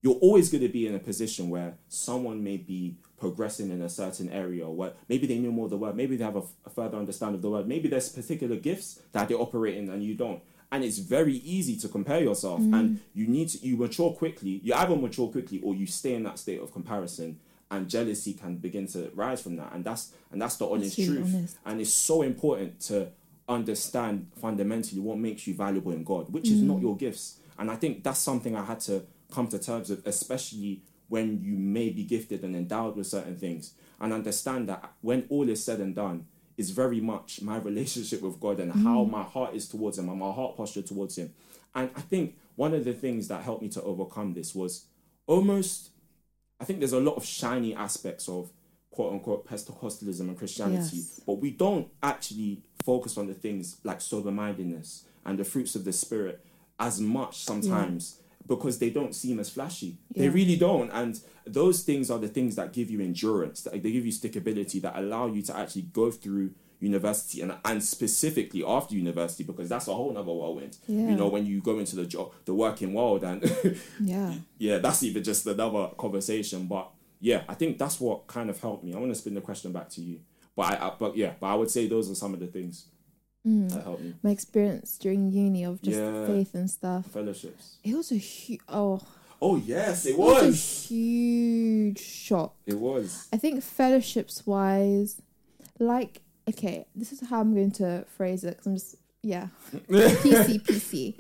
You're always going to be in a position where someone may be progressing in a certain area, or what maybe they know more of the word, maybe they have a, a further understanding of the word, maybe there's particular gifts that they operate in and you don't. And it's very easy to compare yourself, mm-hmm. and you need to you mature quickly. You either mature quickly or you stay in that state of comparison, and jealousy can begin to rise from that. And that's and that's the honest really truth. honest. And it's so important to understand fundamentally what makes you valuable in God, which is not mm. your gifts. And I think that's something I had to come to terms with, especially when you may be gifted and endowed with certain things, and understand that when all is said and done, is very much my relationship with God and how mm. my heart is towards Him and my heart posture towards Him. And I think one of the things that helped me to overcome this was almost, I think there's a lot of shiny aspects of quote unquote Pentecostalism and Christianity, Yes. but we don't actually focus on the things like sober mindedness and the fruits of the Spirit as much sometimes because they don't seem as flashy. They really don't. And those things are the things that give you endurance, that they give you stickability, that allow you to actually go through university and and specifically after university because that's a whole nother whirlwind. Yeah. You know, when you go into the job the working world and Yeah. yeah, that's even just another conversation. But yeah, I think that's what kind of helped me. I want to spin the question back to you. But I, I but yeah, but I would say those are some of the things that helped me. My experience during uni of just Yeah. faith and stuff. Fellowships. It was a huge, oh, Oh yes, it it was a huge shock. It was. I think fellowships wise, like, okay, this is how I'm going to phrase it. Cause I'm just, yeah, PC, PC.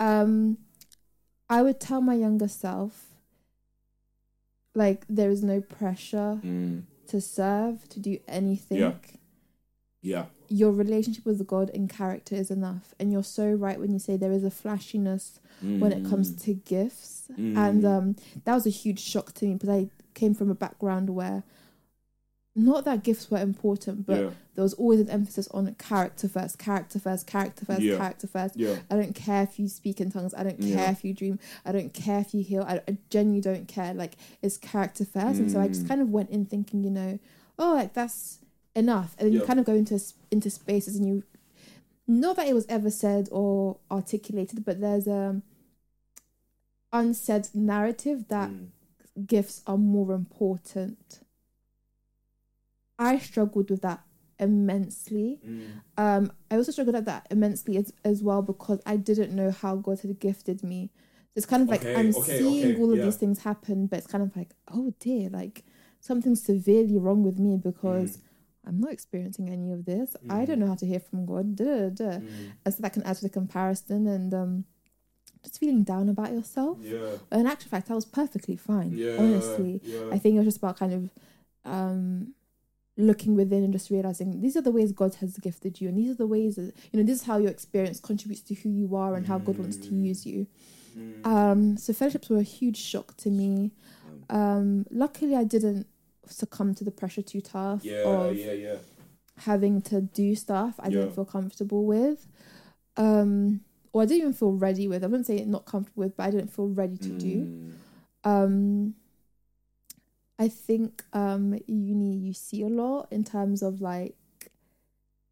Um, I would tell my younger self, like, there is no pressure Mm, to serve, to do anything. Yeah. Yeah. Your relationship with God and character is enough. And you're so right when you say there is a flashiness when it comes Mm, to gifts. mm, And um, that was a huge shock to me because I came from a background where not that gifts were important, but yeah, there was always an emphasis on character first, character first, character first, Yeah. character first. yeah, I don't care if you speak in tongues. I don't care if you dream. I don't care if you heal. I, I genuinely don't care. Like it's character first, and so I just Mm. kind of went in thinking, you know, oh, like that's enough, and then you kind of go into into spaces, and you, not that it was ever said or articulated, but there's a unsaid narrative that Mm, gifts are more important. I struggled with that immensely. mm, Um, I also struggled at that immensely as, as well because I didn't know how God had gifted me. It's kind of like Okay, I'm okay, seeing okay, all of yeah. these things happen, but it's kind of like, oh dear, like something's severely wrong with me because Mm. I'm not experiencing any of this. I don't know how to hear from God. Da, da, da. mm. And so that can add to the comparison and um, just feeling down about yourself. Yeah, in actual fact, I was perfectly fine. yeah, honestly, yeah. I think it was just about kind of um, looking within and just realizing these are the ways God has gifted you, and these are the ways that you know this is how your experience contributes to who you are and how God wants to use you. Mm. Um, so fellowships were a huge shock to me. Um, luckily, I didn't succumb to the pressure too tough yeah, of yeah, yeah. having to do stuff I Yeah. didn't feel comfortable with. Um, or I didn't even feel ready with. I wouldn't say not comfortable with, but I didn't feel ready to do. Mm. Um, I think um uni you see a lot in terms of like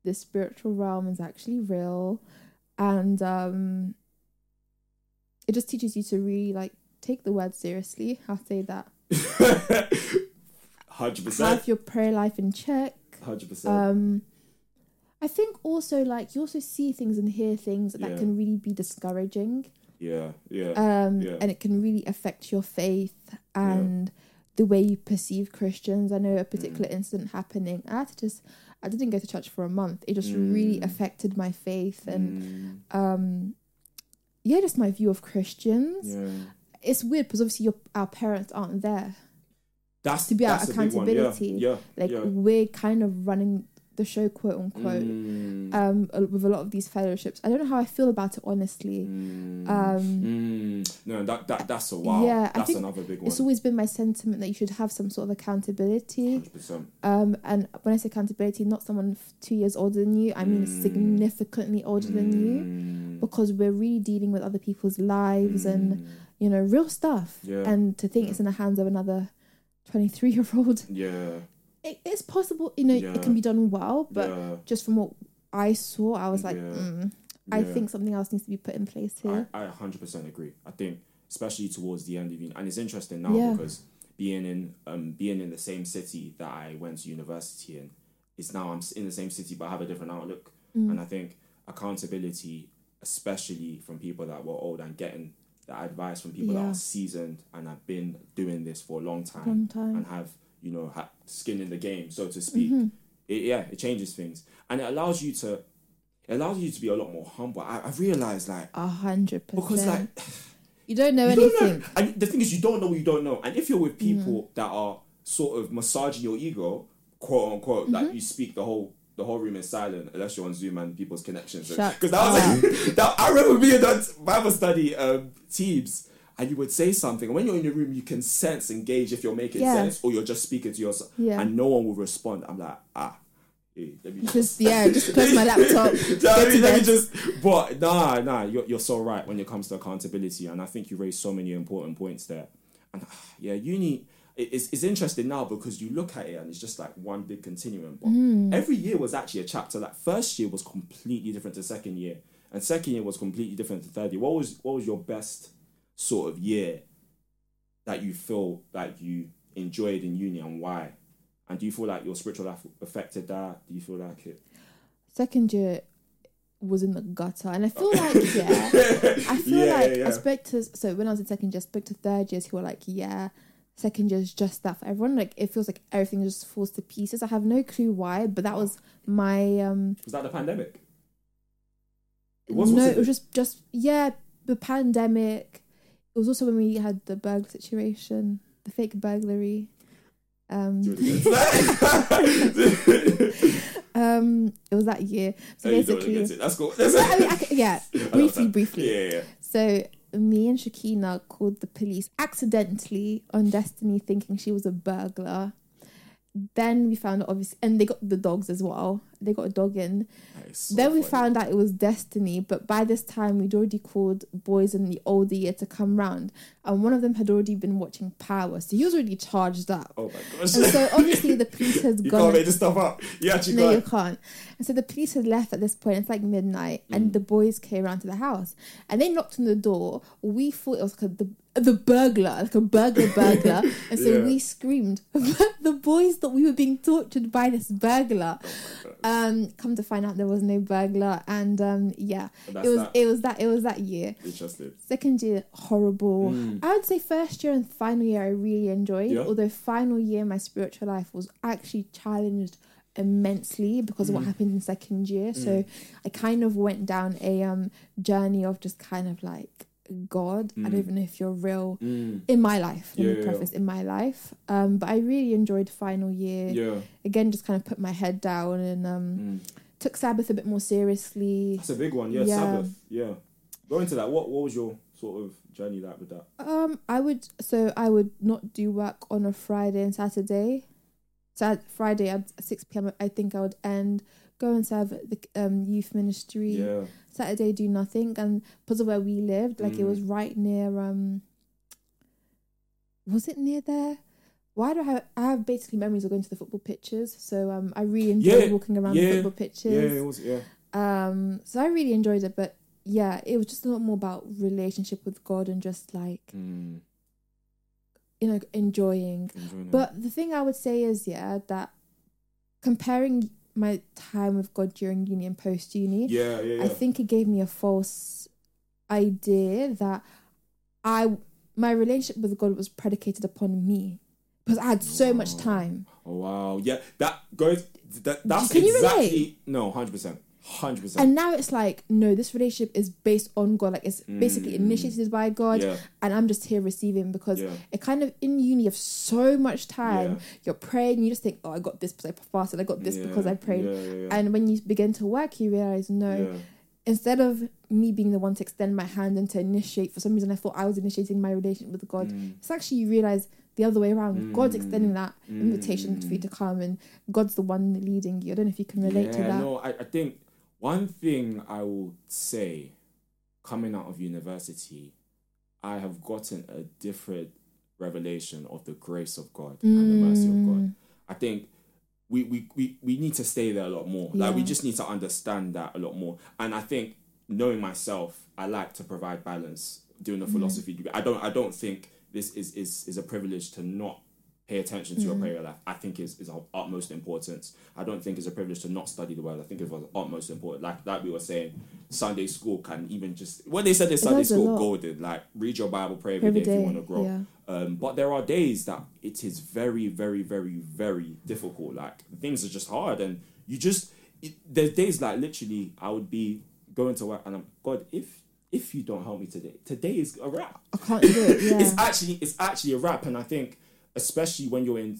the spiritual realm is actually real, and um, it just teaches you to really like take the word seriously. I'll say that. Hundred percent. Have your prayer life in check. Hundred percent. Um, I think also like you also see things and hear things that Yeah. can really be discouraging. Yeah, yeah, um, Yeah. and it can really affect your faith and the way you perceive Christians. I know a Mm. particular incident happening. I had to just, I didn't go to church for a month. It just really Mm. affected my faith and, Mm, um, yeah, just my view of Christians. yeah. It's weird because obviously your, our parents aren't there. That's To be our that's a big. Yeah, accountability. Yeah, Like yeah. we're kind of running the show, quote unquote. Mm, Um, with a lot of these fellowships, I don't know how I feel about it honestly. mm, Um, mm. No, that that that's a wow. Yeah, I that's think another big one. It's always been my sentiment that you should have some sort of accountability. Hundred percent. Um, and when I say accountability, not someone two years older than you, I mean Mm. significantly older than you, because we're really dealing with other people's lives and you know real stuff. Mm. Yeah. And to think it's in the hands of another twenty-three year old, yeah, it, it's possible. You know, Yeah. it can be done well, but yeah, just from what I saw, I was like, Yeah. mm, I think something else needs to be put in place here. I, I 100% agree. I think especially towards the end of uni, and it's interesting now because being in um being in the same city that I went to university in is now I'm in the same city but I have a different outlook, Mm. and I think accountability, especially from people that were old and getting the advice from people that are seasoned and have been doing this for a long time Long time. and have you know skin in the game, so to speak. Mm-hmm. It, yeah, it changes things and it allows you to. It allows you to be a lot more humble. I, I've realized, like, A hundred percent because like. You don't know you don't anything. know. And the thing is, you don't know what you don't know. And if you're with people Mm. that are sort of massaging your ego, quote unquote, Mm-hmm. like you speak the whole the whole room is silent unless you're on Zoom and people's connections. Because that was like, that, I remember being that Bible study um, teams. And you would say something, and when you're in the room, you can sense, engage if you're making Yeah. sense, or you're just speaking to yourself, Yeah. and no one will respond. I'm like, ah, hey, let me Just yeah, just close my laptop. Do you know what go I mean? Let me just, but nah, nah, you're, you're so right when it comes to accountability, and I think you raised so many important points there. And ah, yeah, uni, it's, it's interesting now because you look at it and it's just like one big continuum. But Mm. every year was actually a chapter. Like first year was completely different to second year, and second year was completely different to third year. What was what was your best sort of year that you feel like you enjoyed in uni and why? And do you feel like your spiritual life affected that? Do you feel like it? second year was in the gutter and I feel like yeah I feel Yeah, like yeah. I spoke to so when I was in second year I spoke to third years who were like yeah second year is just that for everyone like it feels like everything just falls to pieces I have no clue why but that was my um Was that the pandemic? It was, no it was just just yeah the pandemic it was also when we had the burg situation the fake burglary um it um it was that year so. Oh, you don't wanna basically get it. That's cool. I mean, I yeah briefly that. briefly Yeah, yeah. So me and Shakina called the police accidentally on Destiny, thinking she was a burglar. Then we found out obviously, and they got the dogs as well. They got a dog in. So then we funny. found out it was Destiny, but by this time we'd already called boys in the older year to come round, and one of them had already been watching Power, so he was already charged up. Oh my gosh. And so obviously the police has you gone. can't make this stuff up. You actually No, you can't. can't. And so the police had left at this point. It's like midnight, Mm. and the boys came around to the house, and they knocked on the door. We thought it was like the the burglar, like a burglar burglar, and so Yeah. we screamed. But the boys thought we were being tortured by this burglar. Oh Um, come to find out, there was no burglar, and um, yeah, And it was that. it was that it was that year. Interesting. Second year, horrible. Mm. I would say first year and final year I really enjoyed. Yeah. Although final year, my spiritual life was actually challenged immensely because of what Mm. happened in second year. So I kind of went down a um journey of just kind of like God. I don't Mm. even know if you're real Mm. in my life. Let Yeah, me yeah, preface in my life. Um, but I really enjoyed final year. Yeah. Again, just kind of put my head down and um Mm. took Sabbath a bit more seriously. That's a big one. Yeah, Yeah. Sabbath. Yeah. Go into that. What What was your sort of journey like with that? Um, I would so I would not do work on a Friday and Saturday. So Friday at six pm, I think I would end, go and serve at the um youth ministry. Yeah. Saturday do nothing, and because of where we lived, like it Mm. was right near um. Was it near there? Why do I have, I have basically memories of going to the football pitches? So um, I really enjoyed Yeah, walking around yeah, the football Yeah. pitches. It was. Yeah. Um, so I really enjoyed it, but yeah, it was just a lot more about relationship with God and just like Mm. you know enjoying Enjoying it. But the thing I would say is, yeah, that comparing my time with God during uni and post uni, Yeah, yeah, yeah. I think it gave me a false idea that I my relationship with God was predicated upon me because I had so oh. much time. oh wow, yeah. That goes. That that's Can you exactly relate? no, hundred percent, hundred percent. And now it's like, no, this relationship is based on God. Like it's basically initiated by God, Mm. Yeah. and I'm just here receiving because Yeah. it kind of in uni you have so much time. Yeah. You're praying, you just think, oh, I got this because I fasted. I got this because I prayed. And when you begin to work, you realize, no, instead of me being the one to extend my hand and to initiate, for some reason I thought I was initiating my relationship with God. Mm. It's actually you realize the other way around. God's extending that invitation for you to come, and God's the one leading you. I don't know if you can relate to that. No, I, I think one thing I will say coming out of university, I have gotten a different revelation of the grace of God and the mercy of Mm. God. I think we, we, we, we need to stay there a lot more. Like we just need to understand that a lot more. And I think knowing myself, I like to provide balance doing a philosophy degree. I don't I don't think this is is, is a privilege to not pay attention to your prayer life. I think is is of utmost importance. I don't think it's a privilege to not study the word. I think it's of utmost important. Like like we were saying, Sunday school can even just when they said this Sunday school golden, like read your Bible, pray every Every day if you want to grow. yeah. Um, but there are days that it is very, very, very, very difficult. Like things are just hard, and you just it, there's days like literally I would be going to work and I'm God if if you don't help me today, today is a wrap. I can't do it. Yeah. It's actually it's actually a wrap, and I think especially when you're in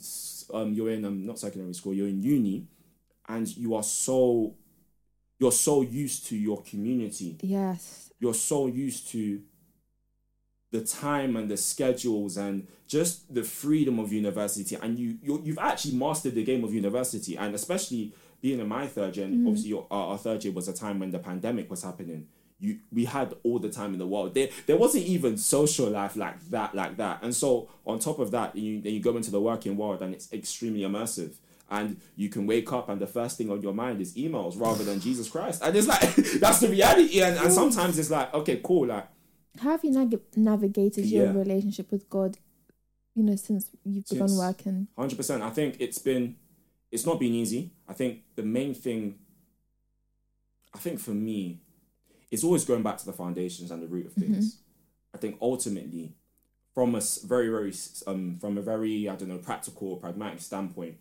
um you're in um not secondary school, you're in uni, and you are so you're so used to your community. Yes. you're so used to the time and the schedules and just the freedom of university and you, you you've actually mastered the game of university and especially being in my third year and obviously your, our, our third year was a time when the pandemic was happening you we had all the time in the world there there wasn't even social life like that like that and so on top of that you then you go into the working world and it's extremely immersive and you can wake up and the first thing on your mind is emails rather than Jesus Christ. And it's like that's the reality. And, and sometimes it's like, okay, cool, like How have you nag- navigated your Yeah. relationship with God? You know, since you've begun Since- working. hundred percent. I think it's been it's not been easy. I think the main thing I think for me is always going back to the foundations and the root of things. I think ultimately from a very, very um from a very, I don't know, practical pragmatic standpoint,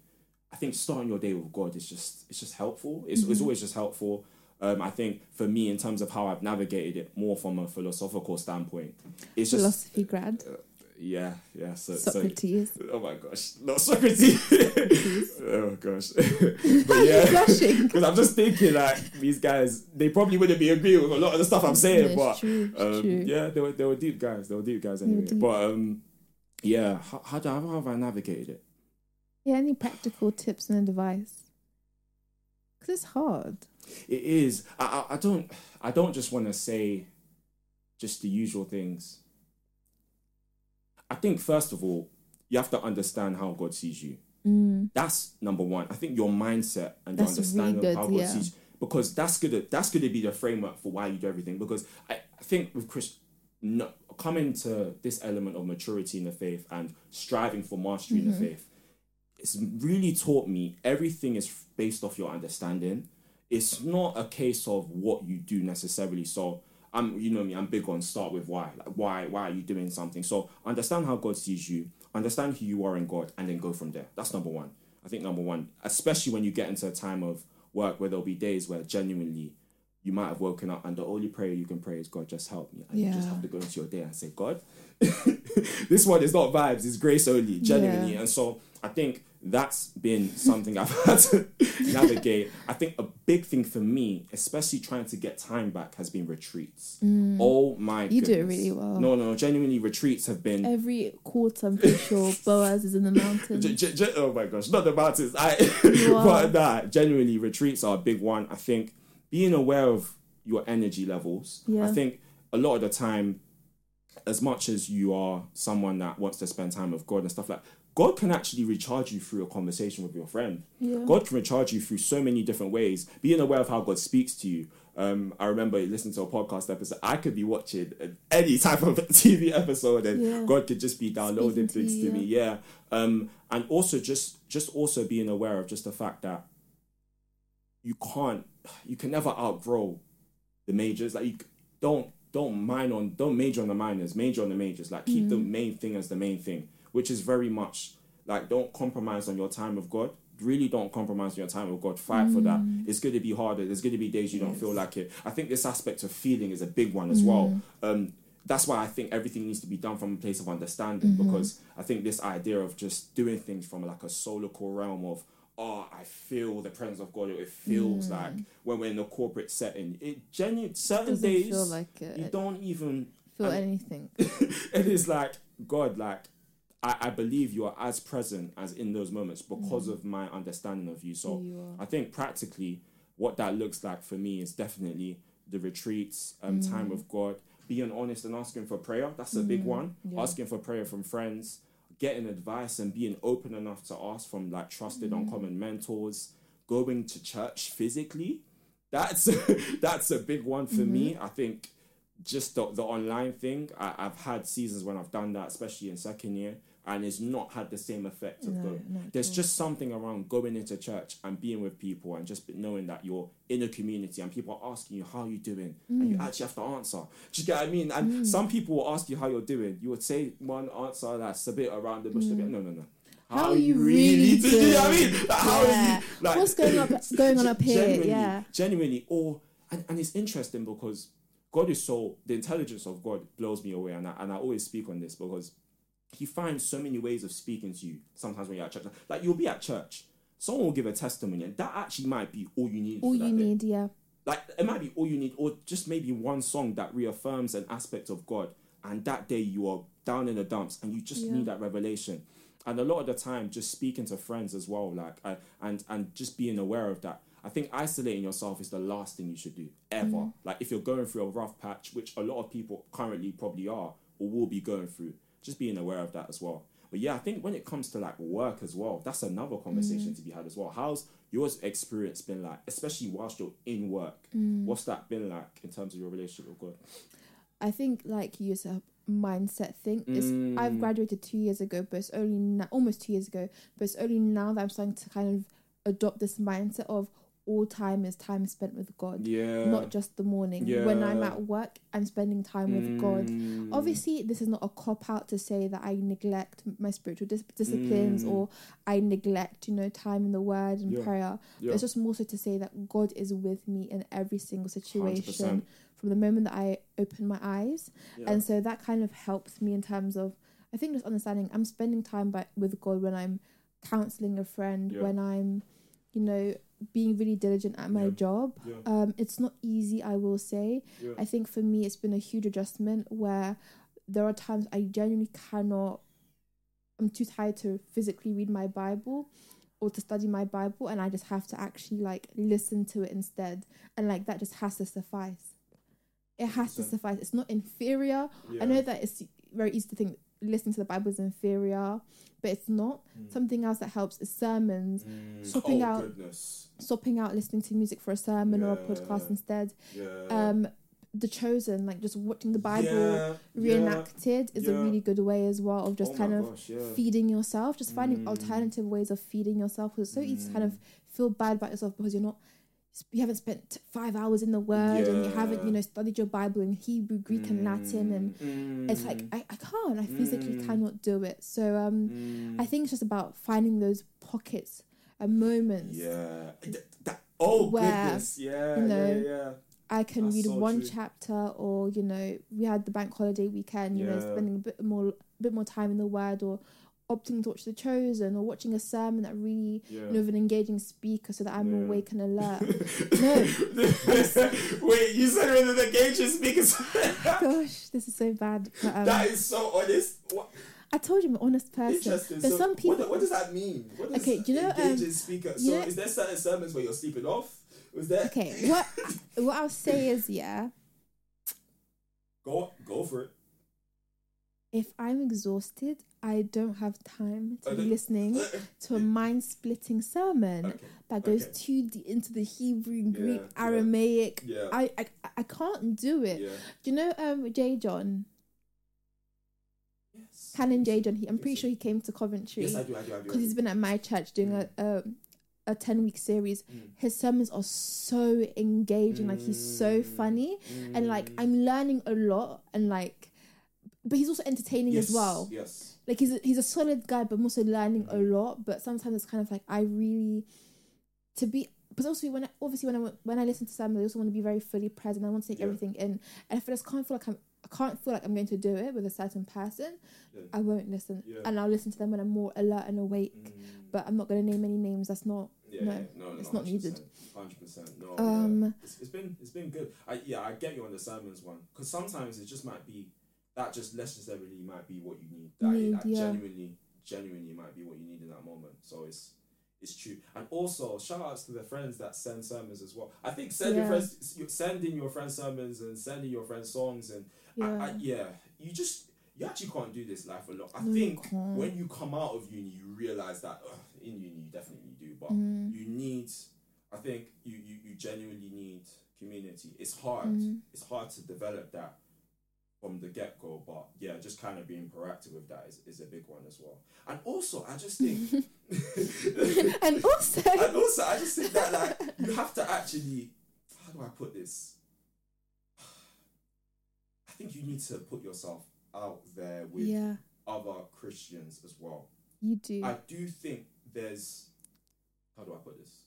I think starting your day with God is just it's just helpful. It's, it's always just helpful. Um, I think for me, in terms of how I've navigated it, more from a philosophical standpoint, it's just Philosophy grad. Yeah, yeah. So, so Socrates. oh my gosh, not Socrates. oh gosh, but Why are you yeah, blushing? because I'm just thinking like these guys, they probably wouldn't be agreeing with a lot of the stuff I'm saying, No, but true, um, true. yeah, they were they were deep guys. They were deep guys anyway. deep. But um, yeah, how, how, do- how have I navigated it? Yeah, any practical tips and advice? Because it's hard. It is. I, I, I don't. I don't just want to say just the usual things. I think first of all, you have to understand how God sees you. Mm. That's number one. I think your mindset and your That's understanding really of how God yeah. sees because that's gonna that's gonna be the framework for why you do everything. Because I, I think with Chris, no, coming to this element of maturity in the faith and striving for mastery in the Mm-hmm. faith, it's really taught me everything is based off your understanding. It's not a case of what you do necessarily. So I'm, you know me, I'm big on start with why. Like why, why are you doing something? So understand how God sees you, understand who you are in God, and then go from there. That's number one. I think number one, especially when you get into a time of work where there'll be days where genuinely you might have woken up and the only prayer you can pray is God just help me. And you just have to go into your day and say, God, this one is not vibes, it's grace only, genuinely. Yeah. And so I think that's been something I've had to navigate. I think a big thing for me, especially trying to get time back, has been retreats. Oh my Mm. You do it really well. No, no, genuinely retreats have been Every quarter, I'm pretty sure Boaz is in the mountains. Oh my gosh, not the mountains. I, but nah, genuinely, retreats are a big one. I think being aware of your energy levels. Yeah. I think a lot of the time, as much as you are someone that wants to spend time with God and stuff like, God can actually recharge you through a conversation with your friend. Yeah. God can recharge you through so many different ways. Being aware of how God speaks to you. Um, I remember listening to a podcast episode. I could be watching any type of TV episode, and Yeah. God could just be downloading Speaking to things you, to me. Yeah, um, and also just just also being aware of just the fact that you can't you can never outgrow the majors. Like you don't don't mind on don't major on the minors, major on the majors. Like keep the main thing as the main thing, which is very much like don't compromise on your time with God. Really don't compromise on your time with God. Fight for that. Mm. It's going to be harder. There's going to be days you don't feel like it. I think this aspect of feeling is a big one as well. Mm. Um, that's why I think everything needs to be done from a place of understanding mm-hmm. because I think this idea of just doing things from like a solical realm of oh I feel the presence of God it feels mm. like when we're in a corporate setting it genuine certain Doesn't days like it. you don't even Feel anything. it is like God, like I, I believe you are as present as in those moments because mm. of my understanding of you. So you. I think practically what that looks like for me is definitely the retreats, um, mm. time with God, being honest and asking for prayer. That's a big mm. one. yeah. Asking for prayer from friends, getting advice and being open enough to ask from like trusted, uncommon mentors, going to church physically. That's that's a big one for me. Mm-hmm. I think just the, the online thing I, i've had seasons when i've done that especially in second year and it's not had the same effect of No, going there's just something around going into church and being with people and just knowing that you're in a community and people are asking you how you doing and Mm. you actually have to answer do you get what i mean and some people will ask you how you're doing you would say one answer that's a bit around the bush bit no no no Mm. How are you really do you know what I doing? mean? Like, how are Yeah. you, like, What's going up- going on up here? Genuinely, Yeah. genuinely or and, and it's interesting because god is so the intelligence of god blows me away and I, and I always speak on this because he finds so many ways of speaking to you sometimes when you're at church like you'll be at church someone will give a testimony and that actually might be all you need All you day. need, yeah. like it might be all you need or just maybe one song that reaffirms an aspect of god and that day you are down in the dumps and you just Yeah. need that revelation and a lot of the time just speaking to friends as well like I, and and just being aware of that i think isolating yourself is the last thing you should do ever mm-hmm. like if you're going through a rough patch which a lot of people currently probably are or will be going through just being aware of that as well. But yeah i think when it comes to like work as well that's another conversation to be had as well. How's your experience been like especially whilst you're in work? What's that been like in terms of your relationship with god? I think like you a mindset thing. is mm. I've graduated two years ago, but it's only now, almost two years ago, but it's only now that I'm starting to kind of adopt this mindset of all time is time spent with God. yeah Not just the morning. When I'm at work, I'm spending time with God. Mm. Obviously, this is not a cop out to say that I neglect my spiritual dis- disciplines Mm. or I neglect, you know, time in the Word and Yeah. prayer. Yeah. It's just more so to say that God is with me in every single situation 100%. from the moment that I open my eyes. Yeah. And so that kind of helps me in terms of, I think, just understanding I'm spending time by, with God when I'm counseling a friend, Yeah. when I'm, you know, being really diligent at my Yeah. job. Yeah. Um, it's not easy, I will say. Yeah. I think for me, it's been a huge adjustment where there are times I genuinely cannot, I'm too tired to physically read my Bible or to study my Bible, and I just have to actually like listen to it instead. And like that just has to suffice. It has to 100%. suffice. It's not inferior. I know that it's very easy to think listening to the Bible is inferior, but it's not. Something else that helps is sermons, Mm. swapping oh, out- goodness. swapping out listening to music for a sermon or a podcast instead. yeah Um, The Chosen, like just watching the Bible yeah. reenacted is Yeah. a really good way as well of just Oh kind of gosh, yeah. feeding yourself, just finding Mm. alternative ways of feeding yourself. Because it's so easy to kind of feel bad about yourself because you're not, you haven't spent five hours in the Word and you haven't, you know, studied your Bible in Hebrew, Greek, and Latin, and Mm. it's like I, I can't, I physically Mm. cannot do it. So um, Mm. I think it's just about finding those pockets and moments. yeah Th- that, oh Where, goodness yeah you know, yeah yeah I can That's read so one true. chapter, or you know, we had the bank holiday weekend. You know, spending a bit more, a bit more time in the Word, or opting to watch The Chosen, or watching a sermon that really, yeah you know, with an engaging speaker, so that I'm Yeah. awake and alert. no. Wait, you said it with the engaging speakers. Gosh, this is so bad. But, um, that is so honest. What? I told you I'm an honest person. Interesting. There's so some people. What, what does that mean? What does Okay, do you know, um, engaging speaker? So you know- is there certain sermons where you're sleeping off? Was there? okay, what what I'll say is, yeah, Go go for it. If I'm exhausted, I don't have time to be listening to a mind splitting sermon Okay. that goes okay. too deep into the Hebrew, Greek, Yeah. Aramaic. Yeah. I, I I can't do it. yeah. Do you know um J John? Yes. Canon J John. He, I'm pretty Yes, sure he came to Coventry Yes, I do. I do. I do. I because he's been at my church doing a um a 10 week series Mm. his sermons are so engaging like he's so funny and like i'm learning a lot and like but he's also entertaining yes, as well Yes. like he's a, he's a solid guy but i'm also learning a lot but sometimes it's kind of like i really to be but also when I, obviously when I when I listen to sermons, I also want to be very fully present. I want to take Yeah. everything in, and if I just can't feel like I'm, I can't feel like I'm going to do it with a certain person, Yeah. I won't listen, Yeah. and I'll listen to them when I'm more alert and awake. Mm. But I'm not going to name any names. That's not. Yeah, no, yeah, no, it's no, not needed. Hundred percent. No, Um, it's, it's been it's been good. I yeah, I get you on the sermons one because sometimes it just might be that just necessarily might be what you need. That, Need, that yeah. genuinely, genuinely might be what you need in that moment. So it's it's true. And also shout outs to the friends that send sermons as well. I think send your friends, sending your friends sermons and sending your friends songs and I, I, Yeah. yeah, you just you actually can't do this life alone. I No, think can't. when you come out of uni, you realize that ugh, in uni you definitely do, but Mm. you need. I think you, you you genuinely need community. It's hard. Mm. It's hard to develop that from the get go, but yeah, just kind of being proactive with that is, is a big one as well. And also, I just think, and also, and also, I just think that like you have to actually, how do I put this? I think you need to put yourself out there with yeah, other Christians as well. you do. I do think there's how do I put this?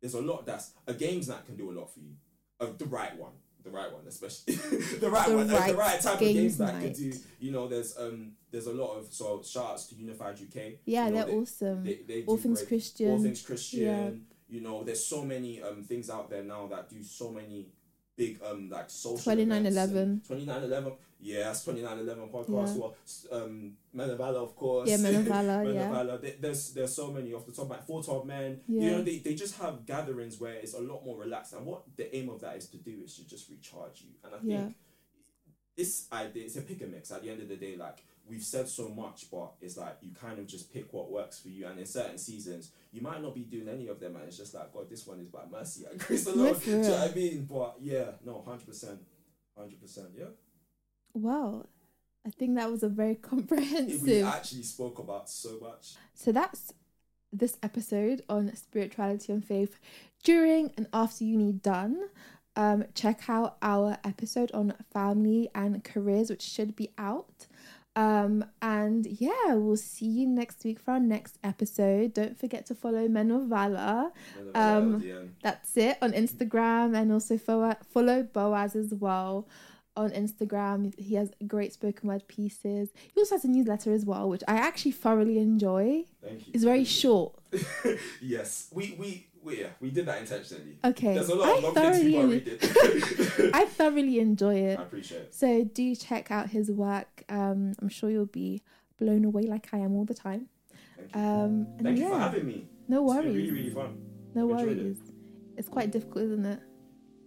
There's a lot that's a games night can do a lot for you. Uh, the right one. The right one, especially the right The one, right the right type games of games that can night. do. You know, there's um, there's a lot of so shout outs to Unified UK. yeah, you know, they're they- awesome. They, they All things great- Christian. All things Christian. Yeah. You know, there's so many um things out there now that do so many big um like social 2911. 2911 yeah that's 2911 podcast Yeah. well um men of valour of course Yeah, Men of Valour, Men of yeah. Valour. There's there's so many off the top like 412 men Yeah. you know they, they just have gatherings where it's a lot more relaxed and what the aim of that is to do is to just recharge you and i think Yeah. this idea it's a pick and mix at the end of the day like we've said so much but it's like you kind of just pick what works for you and in certain seasons you might not be doing any of them and it's just like god this one is by mercy and grace alone do you know what i mean but yeah no 100% 100% yeah Wow, I think that was a very comprehensive. we actually spoke about so much So that's this episode on spirituality and faith during and after uni done. Um, check out our episode on family and careers, which should be out. Um, and yeah, we'll see you next week for our next episode. Don't forget to follow Men of Valour. Um, Valour. That's it on Instagram and also follow, follow Boaz as well on Instagram. He has great spoken word pieces. He also has a newsletter as well, which I actually thoroughly enjoy. thank you It's very short. yes we we we yeah we did that intentionally Okay. there's a lot I of long things people thoroughly, read it I thoroughly enjoy it. i appreciate it So do check out his work. Um, I'm sure you'll be blown away like I am all the time. thank you Um, thank yeah, for having me no it's been worries. really really fun no I've worries. It's quite difficult, isn't it?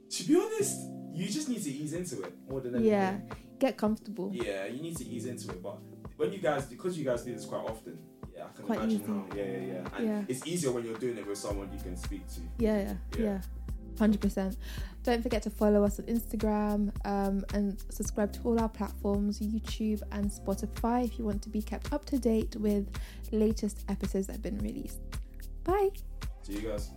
to be honest you just need to ease into it more than anything Yeah. Get comfortable. Yeah, you need to ease into it. But when you guys, because you guys do this quite often, yeah, I can Quite imagine easy. how. Yeah, yeah, yeah. And Yeah. it's easier when you're doing it with someone you can speak to. Yeah, yeah, Yeah. Hundred percent. Don't forget to follow us on Instagram um, and subscribe to all our platforms, YouTube and Spotify, if you want to be kept up to date with latest episodes that have been released. Bye. See you guys.